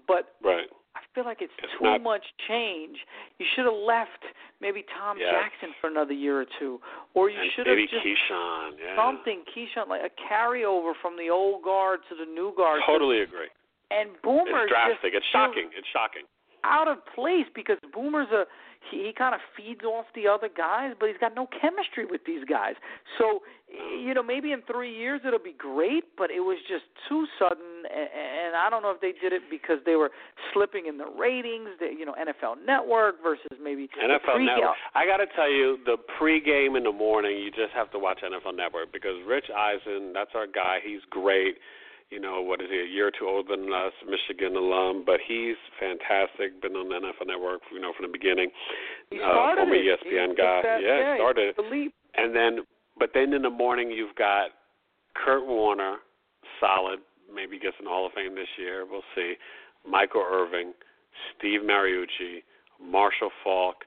but Right. I feel like it's, It's too not- much change. You should have left maybe Tom Yes. Jackson for another year or two, or you and should have maybe just Keyshawn. Yeah. something Keyshawn like a carryover from the old guard to the new guard. Totally agree. And Boomer It's drastic. just It's shocking. It's shocking. Out of place because Boomer's a he, he kind of feeds off the other guys, but he's got no chemistry with these guys. So, you know, maybe in three years it'll be great, but it was just too sudden, and, and I don't know if they did it because they were slipping in the ratings. The, you know, NFL Network versus maybe NFL. Network. I got to tell you, the pregame in the morning, you just have to watch NFL Network because Rich Eisen, that's our guy. He's great. You know, what is he, a year or two older than us, Michigan alum, but he's fantastic. Been on the NFL Network, you know, from the beginning. He uh, started former it. ESPN he guy. yeah, yeah, started. he took the leap. And then, but then in the morning, you've got Kurt Warner, solid, maybe gets in the Hall of Fame this year. We'll see. Michael Irvin, Steve Mariucci, Marshall Faulk,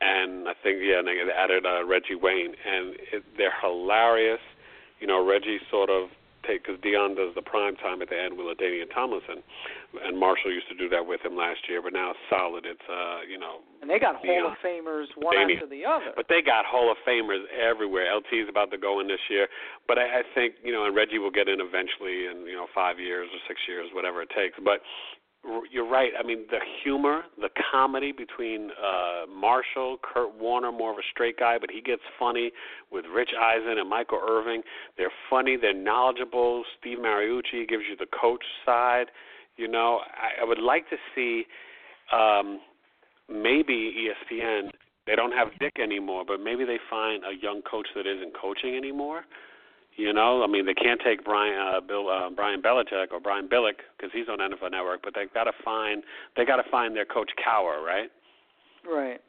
and I think yeah, and they added uh, Reggie Wayne, and it, they're hilarious. You know, Reggie sort of take because Deion does the prime time at the end with LaDainian Tomlinson, and Marshall used to do that with him last year. But now it's solid. It's uh, you know, And they got Hall of Famers one Danny. after the other. but they got Hall of Famers everywhere. LT is about to go in this year, but I, I think you know, and Reggie will get in eventually in you know five years or six years, whatever it takes. But you're right. I mean, the humor, the comedy between uh Marshall, Kurt Warner, more of a straight guy, but he gets funny with Rich Eisen and Michael Irvin. They're funny. They're knowledgeable. Steve Mariucci gives you the coach side. You know, I, I would like to see. um maybe ESPN they don't have Dick anymore, but maybe they find a young coach that isn't coaching anymore. You know, I mean, they can't take Brian uh, Bill uh, Brian Belichick or Brian Billick because he's on NFL Network, but they've got to find they got to find their coach Cowher, right? Right.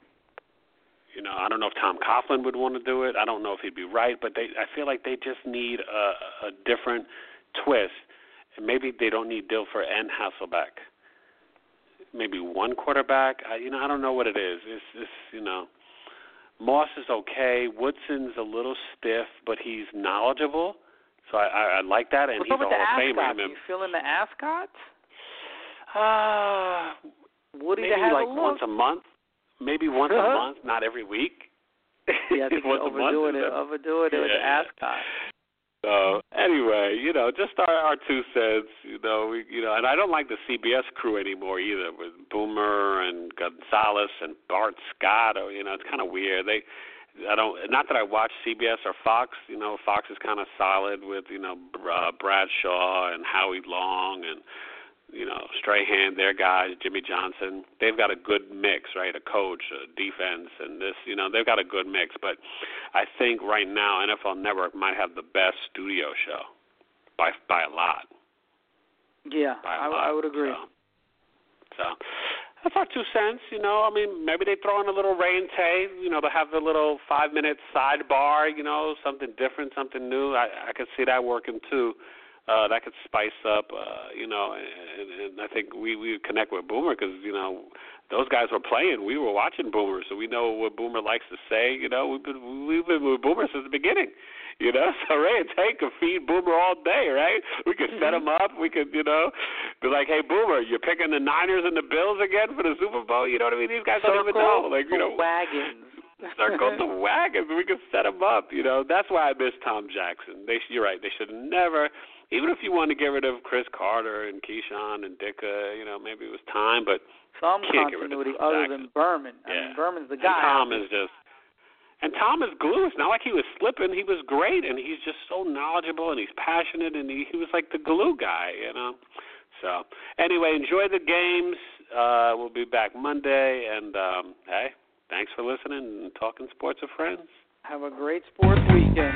You know, I don't know if Tom Coughlin would want to do it. I don't know if he'd be right, but they I feel like they just need a, a different twist. And maybe they don't need Dilfer and Hasselbeck. Maybe one quarterback. I, you know, I don't know what it is. It's it's you know, Moss is okay. Woodson's a little stiff, but he's knowledgeable. So I, I, I like that, and What's he's a the Hall of Famer. ascots? I mean, You feeling the ascots? uh, Woody maybe like a once a month. Maybe once a Uh-huh. month, not every week. Yeah, I *laughs* think you're overdoing it. Overdoing it with the Yeah. ascot. So anyway, you know, just our our two cents. You know, we you know, and I don't like the CBS crew anymore either, with Boomer and Gonzalez and Bart Scott. Or you know, it's kind of weird. They, I don't. Not that I watch CBS or Fox. You know, Fox is kind of solid with you know uh, Bradshaw and Howie Long and you know Strahan, their guys, Jimmy Johnson. They've got a good mix, right? A coach, a defense, and this. You know, they've got a good mix. But I think right now NFL Network might have the best studio show by by a lot. Yeah, By I, lot. I would agree. So, so that's our two cents. You know, I mean, maybe they throw in a little Rae and Tay. You know, they'll have the little five minute sidebar. You know, something different, something new. I I could see that working too. Uh, that could spice up, uh, you know, and, and I think we we connect with Boomer because you know those guys were playing. We were watching Boomer, so we know what Boomer likes to say. You know, we've been we've been with Boomer since the beginning. You know, *laughs* so Rae and Tay could feed Boomer all day, right? We could set him up. We could, you know, be like, "Hey, Boomer, you're picking the Niners and the Bills again for the Super Bowl." You know what I mean? These guys don't even know. Like, you know, wagons. *laughs* circle the wagons. We could set them up. You know, that's why I miss Tom Jackson. They, you're right. They should never. Even if you want to get rid of Cris Carter and Keyshawn and Ditka, you know, maybe it was time, but Some can't get rid of continuity Tom other than Berman. I Yeah. mean, Berman's the And guy. Tom is just. And Tom is glue. It's not like he was slipping. He was great, and he's just so knowledgeable, and he's passionate, and he, he was like the glue guy, you know. So anyway, enjoy the games. Uh, we'll be back Monday, and um, hey, thanks for listening and talking sports with friends. Have a great sports weekend.